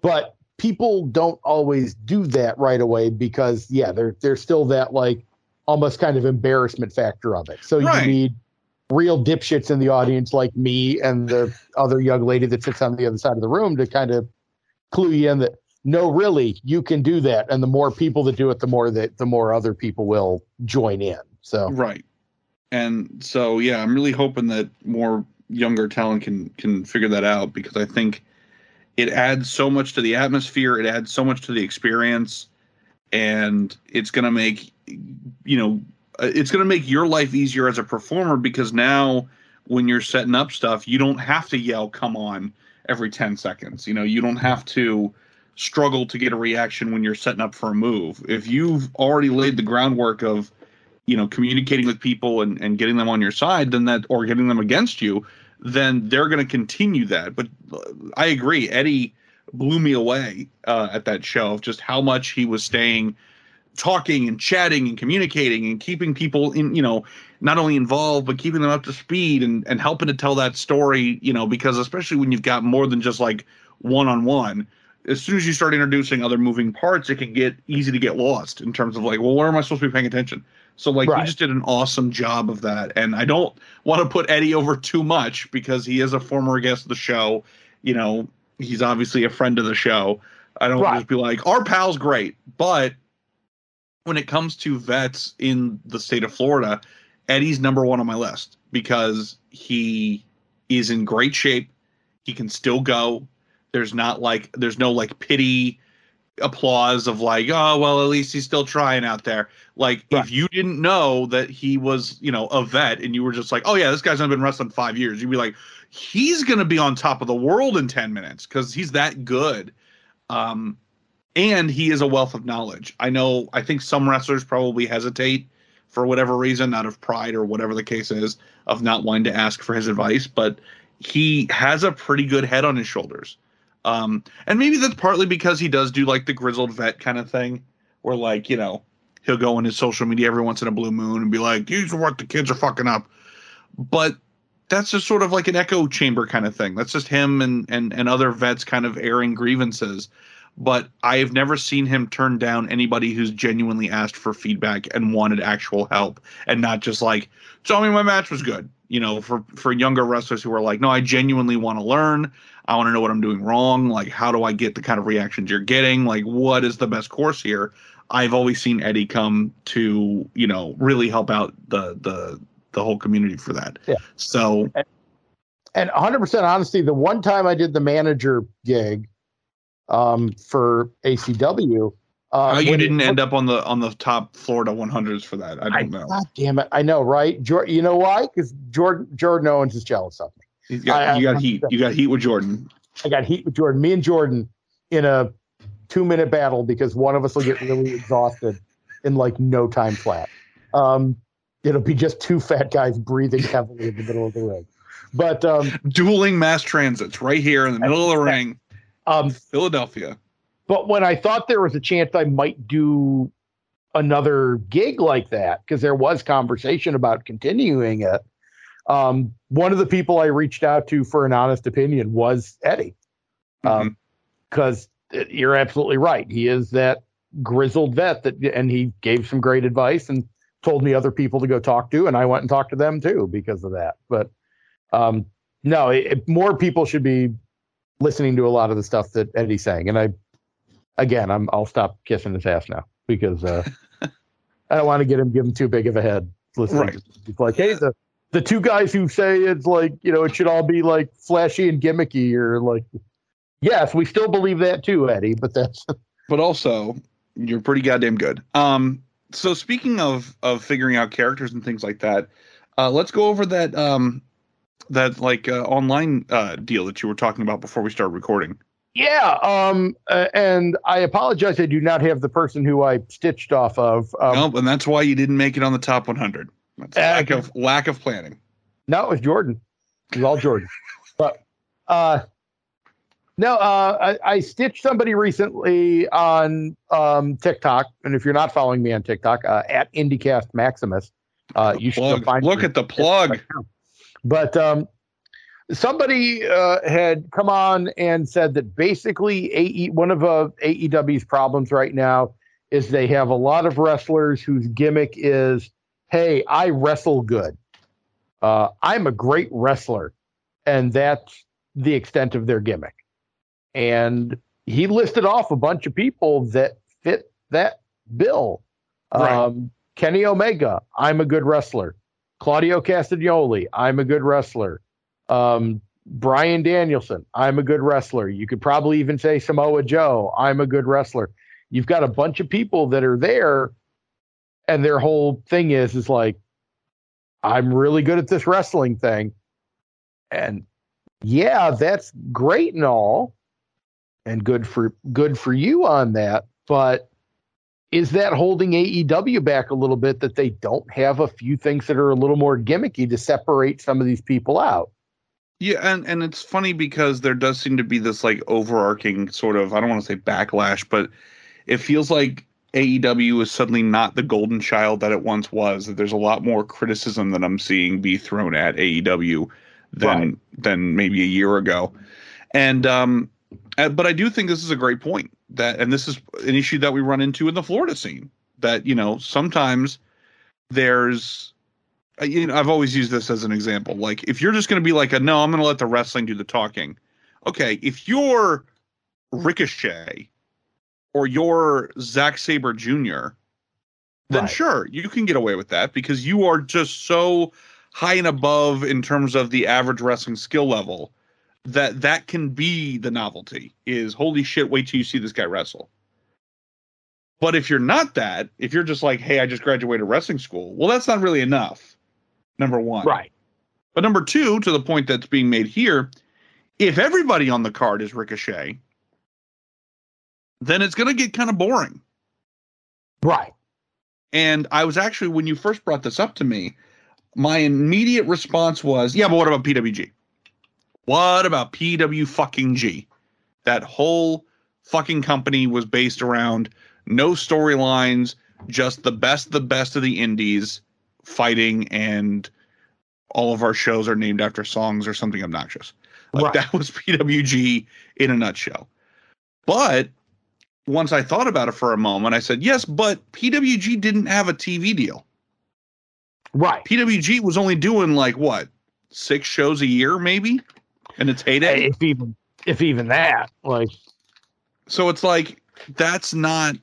But people don't always do that right away because yeah there there's still that like almost kind of embarrassment factor of it so Right. you need real dipshits in the audience like me and the other young lady that sits on the other side of the room to kind of clue you in that no, really, you can do that. And the more people that do it, the more that the more other people will join in. So right. And so yeah, I'm really hoping that more younger talent can can figure that out because I think it adds so much to the atmosphere, it adds so much to the experience, and it's gonna make you know uh, it's gonna make your life easier as a performer because now when you're setting up stuff, you don't have to yell "come on" every 10 seconds. You know, you don't have to struggle to get a reaction when you're setting up for a move. If you've already laid the groundwork of, you know, communicating with people and, and getting them on your side, then that or getting them against you, then they're going to continue that. But uh, I agree, Eddie blew me away uh, at that show of just how much he was staying talking and chatting and communicating and keeping people in you know not only involved but keeping them up to speed and and helping to tell that story you know because especially when you've got more than just like one on one as soon as you start introducing other moving parts, it can get easy to get lost in terms of like, well, where am I supposed to be paying attention? So like right. he just did an awesome job of that. And I don't want to put Eddie over too much because he is a former guest of the show. You know, he's obviously a friend of the show. I don't right. just be like, our pal's great. But when it comes to vets in the state of Florida, Eddie's number one on my list because he is in great shape. He can still go. There's not like there's no like pity applause of like, oh well, at least he's still trying out there. Like right. if you didn't know that he was, you know, a vet and you were just like, oh yeah, this guy's only been wrestling five years, you'd be like, he's gonna be on top of the world in 10 minutes because he's that good. Um and he is a wealth of knowledge. I know I think some wrestlers probably hesitate for whatever reason, out of pride or whatever the case is, of not wanting to ask for his advice, but he has a pretty good head on his shoulders um, and maybe that's partly because he does do like the grizzled vet kind of thing, where like you know he'll go on his social media every once in a blue moon and be like, "These are what the kids are fucking up," but that's just sort of like an echo chamber kind of thing. That's just him and and and other vets kind of airing grievances. But I have never seen him turn down anybody who's genuinely asked for feedback and wanted actual help, and not just like, "Tell me my match was good." You know, for for younger wrestlers who are like, "No, I genuinely want to learn. I want to know what I'm doing wrong. Like, how do I get the kind of reactions you're getting? Like, what is the best course here? I've always seen Eddie come to, you know, really help out the the the whole community for that. Yeah. So and 100% honesty, the one time I did the manager gig um, for ACW, uh, oh, you didn't end up on the on the top Florida 100s for that. I don't I, know. God damn it! I know, right? Jordan, you know why? Because Jordan Jordan Owens is jealous of me. You got, I, you got heat. You got heat with Jordan. I got heat with Jordan. Me and Jordan in a two minute battle because one of us will get really *laughs* exhausted in like no time flat. Um, it'll be just two fat guys breathing heavily in the middle of the ring. But um, dueling mass transits right here in the middle of the ring, um, Philadelphia. But when I thought there was a chance I might do another gig like that, because there was conversation about continuing it, um, one of the people I reached out to for an honest opinion was Eddie. Um, because mm-hmm. you're absolutely right. He is that grizzled vet that, and he gave some great advice and told me other people to go talk to, and I went and talked to them too because of that. But um, no, it, more people should be listening to a lot of the stuff that Eddie's saying. And I, again, I'm I'll stop kissing his ass now because uh, *laughs* I don't want to get him give him too big of a head. Listening, right. to, like, hey, the the two guys who say it's like you know it should all be like flashy and gimmicky or like yes we still believe that too eddie but that's *laughs* but also you're pretty goddamn good. Um so speaking of of figuring out characters and things like that uh let's go over that um that like uh, online uh deal that you were talking about before we started recording. Yeah um uh, and i apologize i do not have the person who i stitched off of um, nope, and that's why you didn't make it on the top 100 that's lack of lack of planning. No, it was Jordan. It was all Jordan. but uh, no, uh, I, I, stitched somebody recently on um, TikTok, and if you're not following me on TikTok, uh, at IndyCast Maximus, uh, you should find. Look at the plug. But um, somebody uh, had come on and said that basically AE, one of uh, AEW's problems right now is they have a lot of wrestlers whose gimmick is hey, I wrestle good. Uh, I'm a great wrestler, and that's the extent of their gimmick. And he listed off a bunch of people that fit that bill. Right. Um, Kenny Omega, I'm a good wrestler. Claudio Castagnoli, I'm a good wrestler. Um, Bryan Danielson, I'm a good wrestler. You could probably even say Samoa Joe, I'm a good wrestler. You've got a bunch of people that are there, and their whole thing is is like, I'm really good at this wrestling thing. And yeah, that's great and all, and good for good for you on that. But is that holding AEW back a little bit that they don't have a few things that are a little more gimmicky to separate some of these people out? Yeah, and and it's funny because there does seem to be this like overarching sort of I don't want to say backlash, but it feels like AEW is suddenly not the golden child that it once was. That there's a lot more criticism that I'm seeing be thrown at AEW than Right. than maybe a year ago. And um uh, but I do think this is a great point that and this is an issue that we run into in the Florida scene that you know sometimes there's uh, you know I've always used this as an example like if you're just going to be like a no I'm going to let the wrestling do the talking. Okay, if you're Ricochet or you're Zack Sabre Jr., then Right. sure, you can get away with that because you are just so high and above in terms of the average wrestling skill level that that can be the novelty is holy shit wait till you see this guy wrestle but if you're not that if you're just like hey i just graduated wrestling school well that's not really enough number one Right. but number two, to the point that's being made here, if everybody on the card is Ricochet, then it's going to get kind of boring. Right. And I was actually, when you first brought this up to me, my immediate response was, yeah, but what about PWG? What about PW fucking G? That whole fucking company was based around no storylines, just the best, the best of the indies fighting, and all of our shows are named after songs or something obnoxious. Like Right. that was PWG in a nutshell. But once I thought about it for a moment, I said, yes, but PWG didn't have a TV deal. Right. PWG was only doing like what, six shows a year, maybe, in its heyday. If even if even that, like So it's like that's not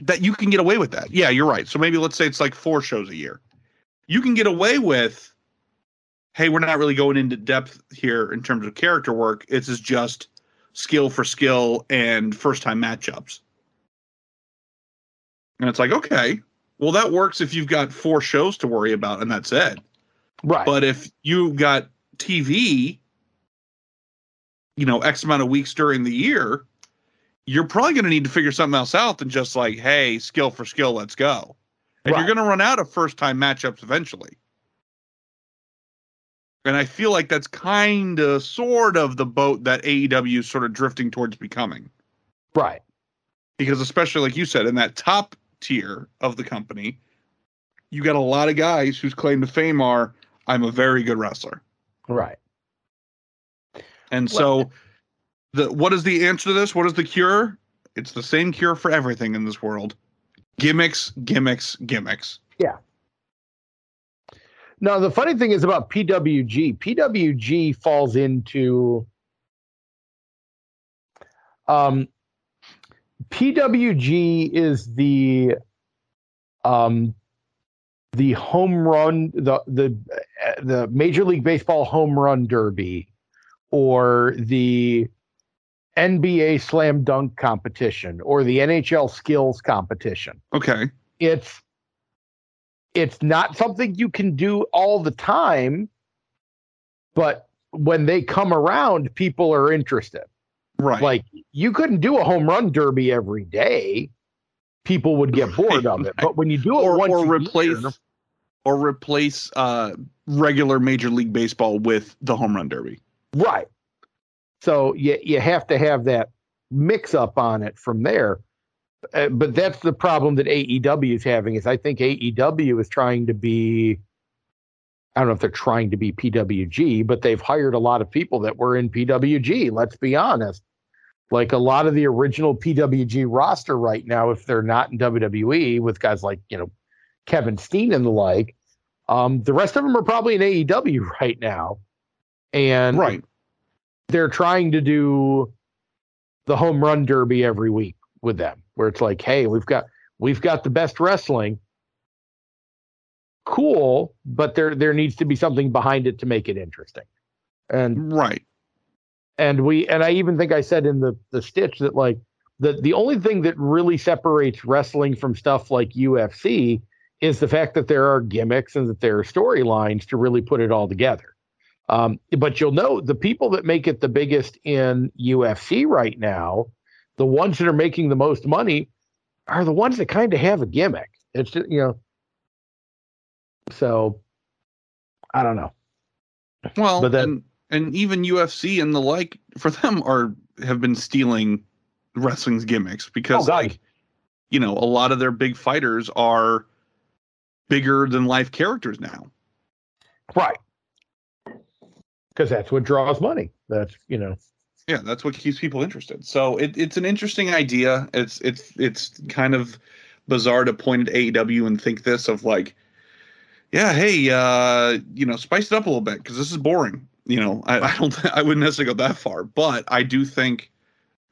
that you can get away with that. Yeah, you're right. So maybe let's say it's like four shows a year. You can get away with, hey, we're not really going into depth here in terms of character work. It's just skill for skill and first time matchups. And it's like, okay, well, that works if you've got four shows to worry about and that's it. right. But if you've got TV, you know, X amount of weeks during the year, you're probably going to need to figure something else out than just like, hey, skill for skill, let's go. And Right. you're going to run out of first time matchups eventually. And I feel like that's kind of sort of the boat that AEW is sort of drifting towards becoming. right. Because, especially like you said, in that top tier of the company, you got a lot of guys whose claim to fame are, I'm a very good wrestler. Right. And Well- so, the what is the answer to this? What is the cure? It's the same cure for everything in this world: gimmicks, gimmicks, gimmicks. Now the funny thing is about PWG. PWG falls into um PWG is the um the home run the the the Major League Baseball home run derby or the NBA slam dunk competition or the NHL skills competition Okay, it's it's not something you can do all the time but when they come around people are interested. Right. like you couldn't do a home run derby every day. People would get *laughs* bored of it. But when you do it or once or a replace year- or replace uh, regular Major League Baseball with the home run derby. right. So you, you have to have that mix up on it from there Uh, but that's the problem that AEW is having is I think AEW is trying to be I don't know if they're trying to be PWG, but they've hired a lot of people that were in PWG, let's be honest. Like a lot of the original PWG roster right now, if they're not in WWE with guys like, you know, Kevin Steen and the like, Um, the rest of them are probably in AEW *laughs* right now, and Right. they're trying to do the home run derby every week with them, where it's like, hey, we've got we've got the best wrestling. Cool, but there there needs to be something behind it to make it interesting. And Right. and we and I even think I said in the the stitch that like the the only thing that really separates wrestling from stuff like UFC is the fact that there are gimmicks and that there are storylines to really put it all together. Um, but you'll know the people that make it the biggest in UFC right now, the ones that are making the most money, are the ones that kind of have a gimmick. It's just, you know, so I don't know. Well, But then- and, and even UFC and the like for them are have been stealing wrestling's gimmicks because Oh, like you know a lot of their big fighters are bigger than life characters now. Right. Because that's what draws money. That's, you know, Yeah, that's what keeps people interested. So it, it's an interesting idea. It's it's it's kind of bizarre to point at AEW and think this of like, yeah, hey, uh, you know, spice it up a little bit because this is boring. You know, I, I don't *laughs* I wouldn't necessarily go that far, but I do think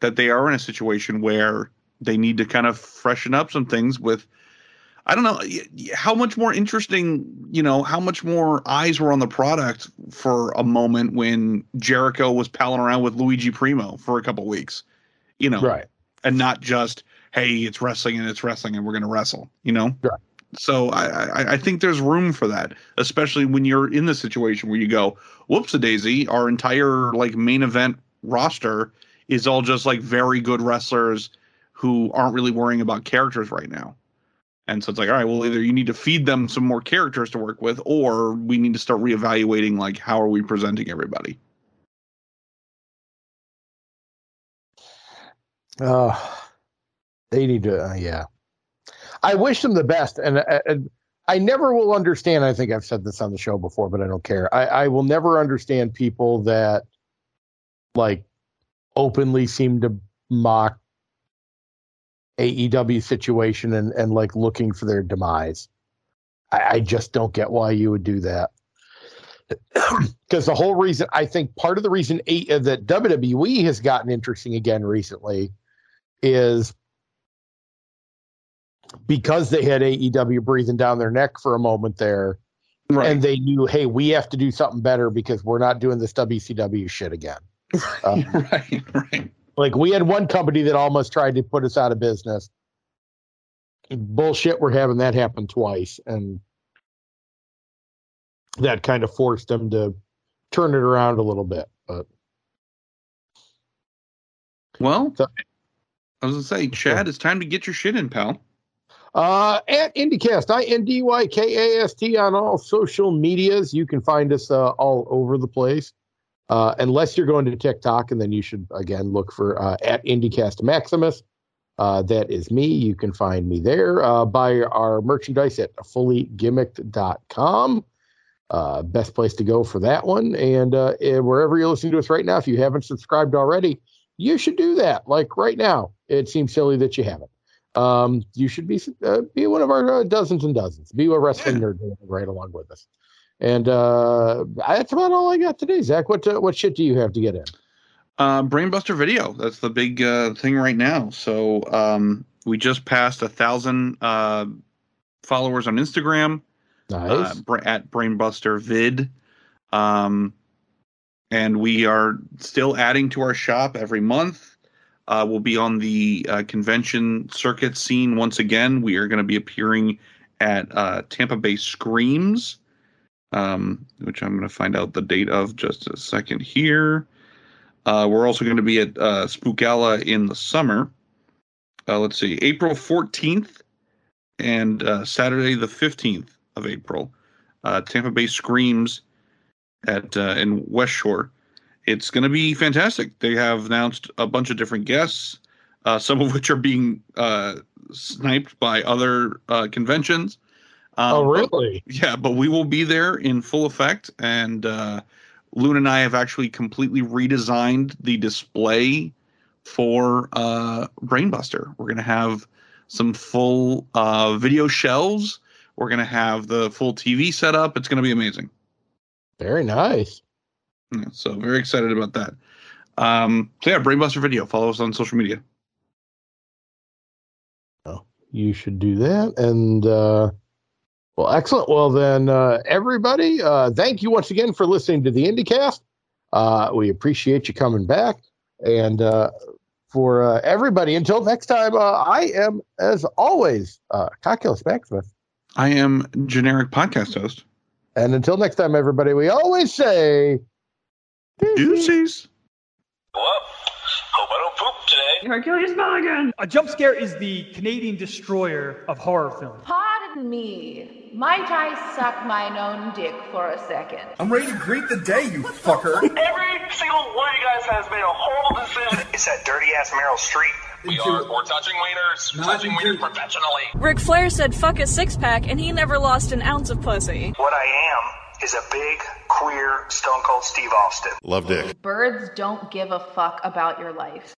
that they are in a situation where they need to kind of freshen up some things with. I don't know how much more interesting, you know, how much more eyes were on the product for a moment when Jericho was palling around with Luigi Primo for a couple weeks, you know, right. and not just, hey, it's wrestling and it's wrestling and we're going to wrestle, you know? Right. So I, I, I think there's room for that, especially when you're in the situation where you go, whoops a daisy, our entire like main event roster is all just like very good wrestlers who aren't really worrying about characters right now. And so it's like, all right, well, either you need to feed them some more characters to work with, or we need to start reevaluating like how are we presenting everybody. Uh, they need to, uh, yeah. I wish them the best, and, uh, I never will understand. I think I've said this on the show before, but I don't care. I, I will never understand people that like openly seem to mock AEW situation and and like looking for their demise. I, I just don't get why you would do that. *clears throat* Because the whole reason, I think part of the reason A, uh, that WWE has gotten interesting again recently is because they had AEW breathing down their neck for a moment there, and they knew, hey, we have to do something better because we're not doing this WCW shit again. Um, *laughs* right, right. Like we had one company that almost tried to put us out of business. Bullshit, we're having that happen twice, and that kind of forced them to turn it around a little bit. But Well, So- I was gonna say, Chad, it's time to get your shit in, pal. Uh, at IndyCast, I N D Y K A S T on all social medias. You can find us uh, all over the place. Uh, unless you're going to TikTok, and then you should again look for uh, at IndyCast Maximus. Uh, that is me. You can find me there. Uh, buy our merchandise at fullygimmicked.com. Uh, best place to go for that one. And uh, eh, wherever you're listening to us right now, if you haven't subscribed already, you should do that. Like right now, it seems silly that you haven't um, you should be uh, be one of our uh, dozens and dozens. Be a wrestling nerd right along with us. And uh, that's about all I got today. Zach, what uh, what shit do you have to get in? Uh, Brainbuster Video. That's the big uh, thing right now. So um, we just passed a thousand uh, followers on Instagram uh, Nice. bra- at Brainbuster Vid, um, and we are still adding to our shop every month. Uh, we'll be on the uh, convention circuit scene once again. We are going to be appearing at uh, Tampa Bay Screams, um, which I'm going to find out the date of just a second here. Uh, we're also going to be at uh, Spookala in the summer. Uh, let's see, April 14th and uh, Saturday the 15th of April. Uh, Tampa Bay Screams at uh, in West Shore. It's going to be fantastic. They have announced a bunch of different guests, some of which are being sniped by other conventions. Um, oh, but- really? yeah, but we will be there in full effect. And uh, Loon and I have actually completely redesigned the display for uh, Brainbuster. We're going to have some full uh, video shelves We're gonna have the full TV setup. It's gonna be amazing. Very nice. Yeah, so very excited about that. Um, so yeah, Brainbuster Video. Follow us on social media. Oh, you should do that. And uh, well, excellent. Well, then, uh, everybody, uh, thank you once again for listening to the IndieCast. Uh, we appreciate you coming back. And uh, for uh, everybody, until next time, uh, I am, as always, uh, Calculus Maximus. I am generic podcast host. And until next time, everybody, we always say, Deuces. Well, hope I don't poop today. Hercules Mulligan! A jump scare is the Canadian destroyer of horror films. Pardon me. Might I suck mine own dick for a second? I'm ready to greet the day, you fucker. Every single one of you guys has made a horrible decision. It's that dirty ass Meryl Streep. We are. We're touching wieners. Not touching into- wieners professionally. Ric Flair said fuck a six pack and he never lost an ounce of pussy. What I am is a big, queer, stone cold Steve Austin. Love dick. Birds don't give a fuck about your life.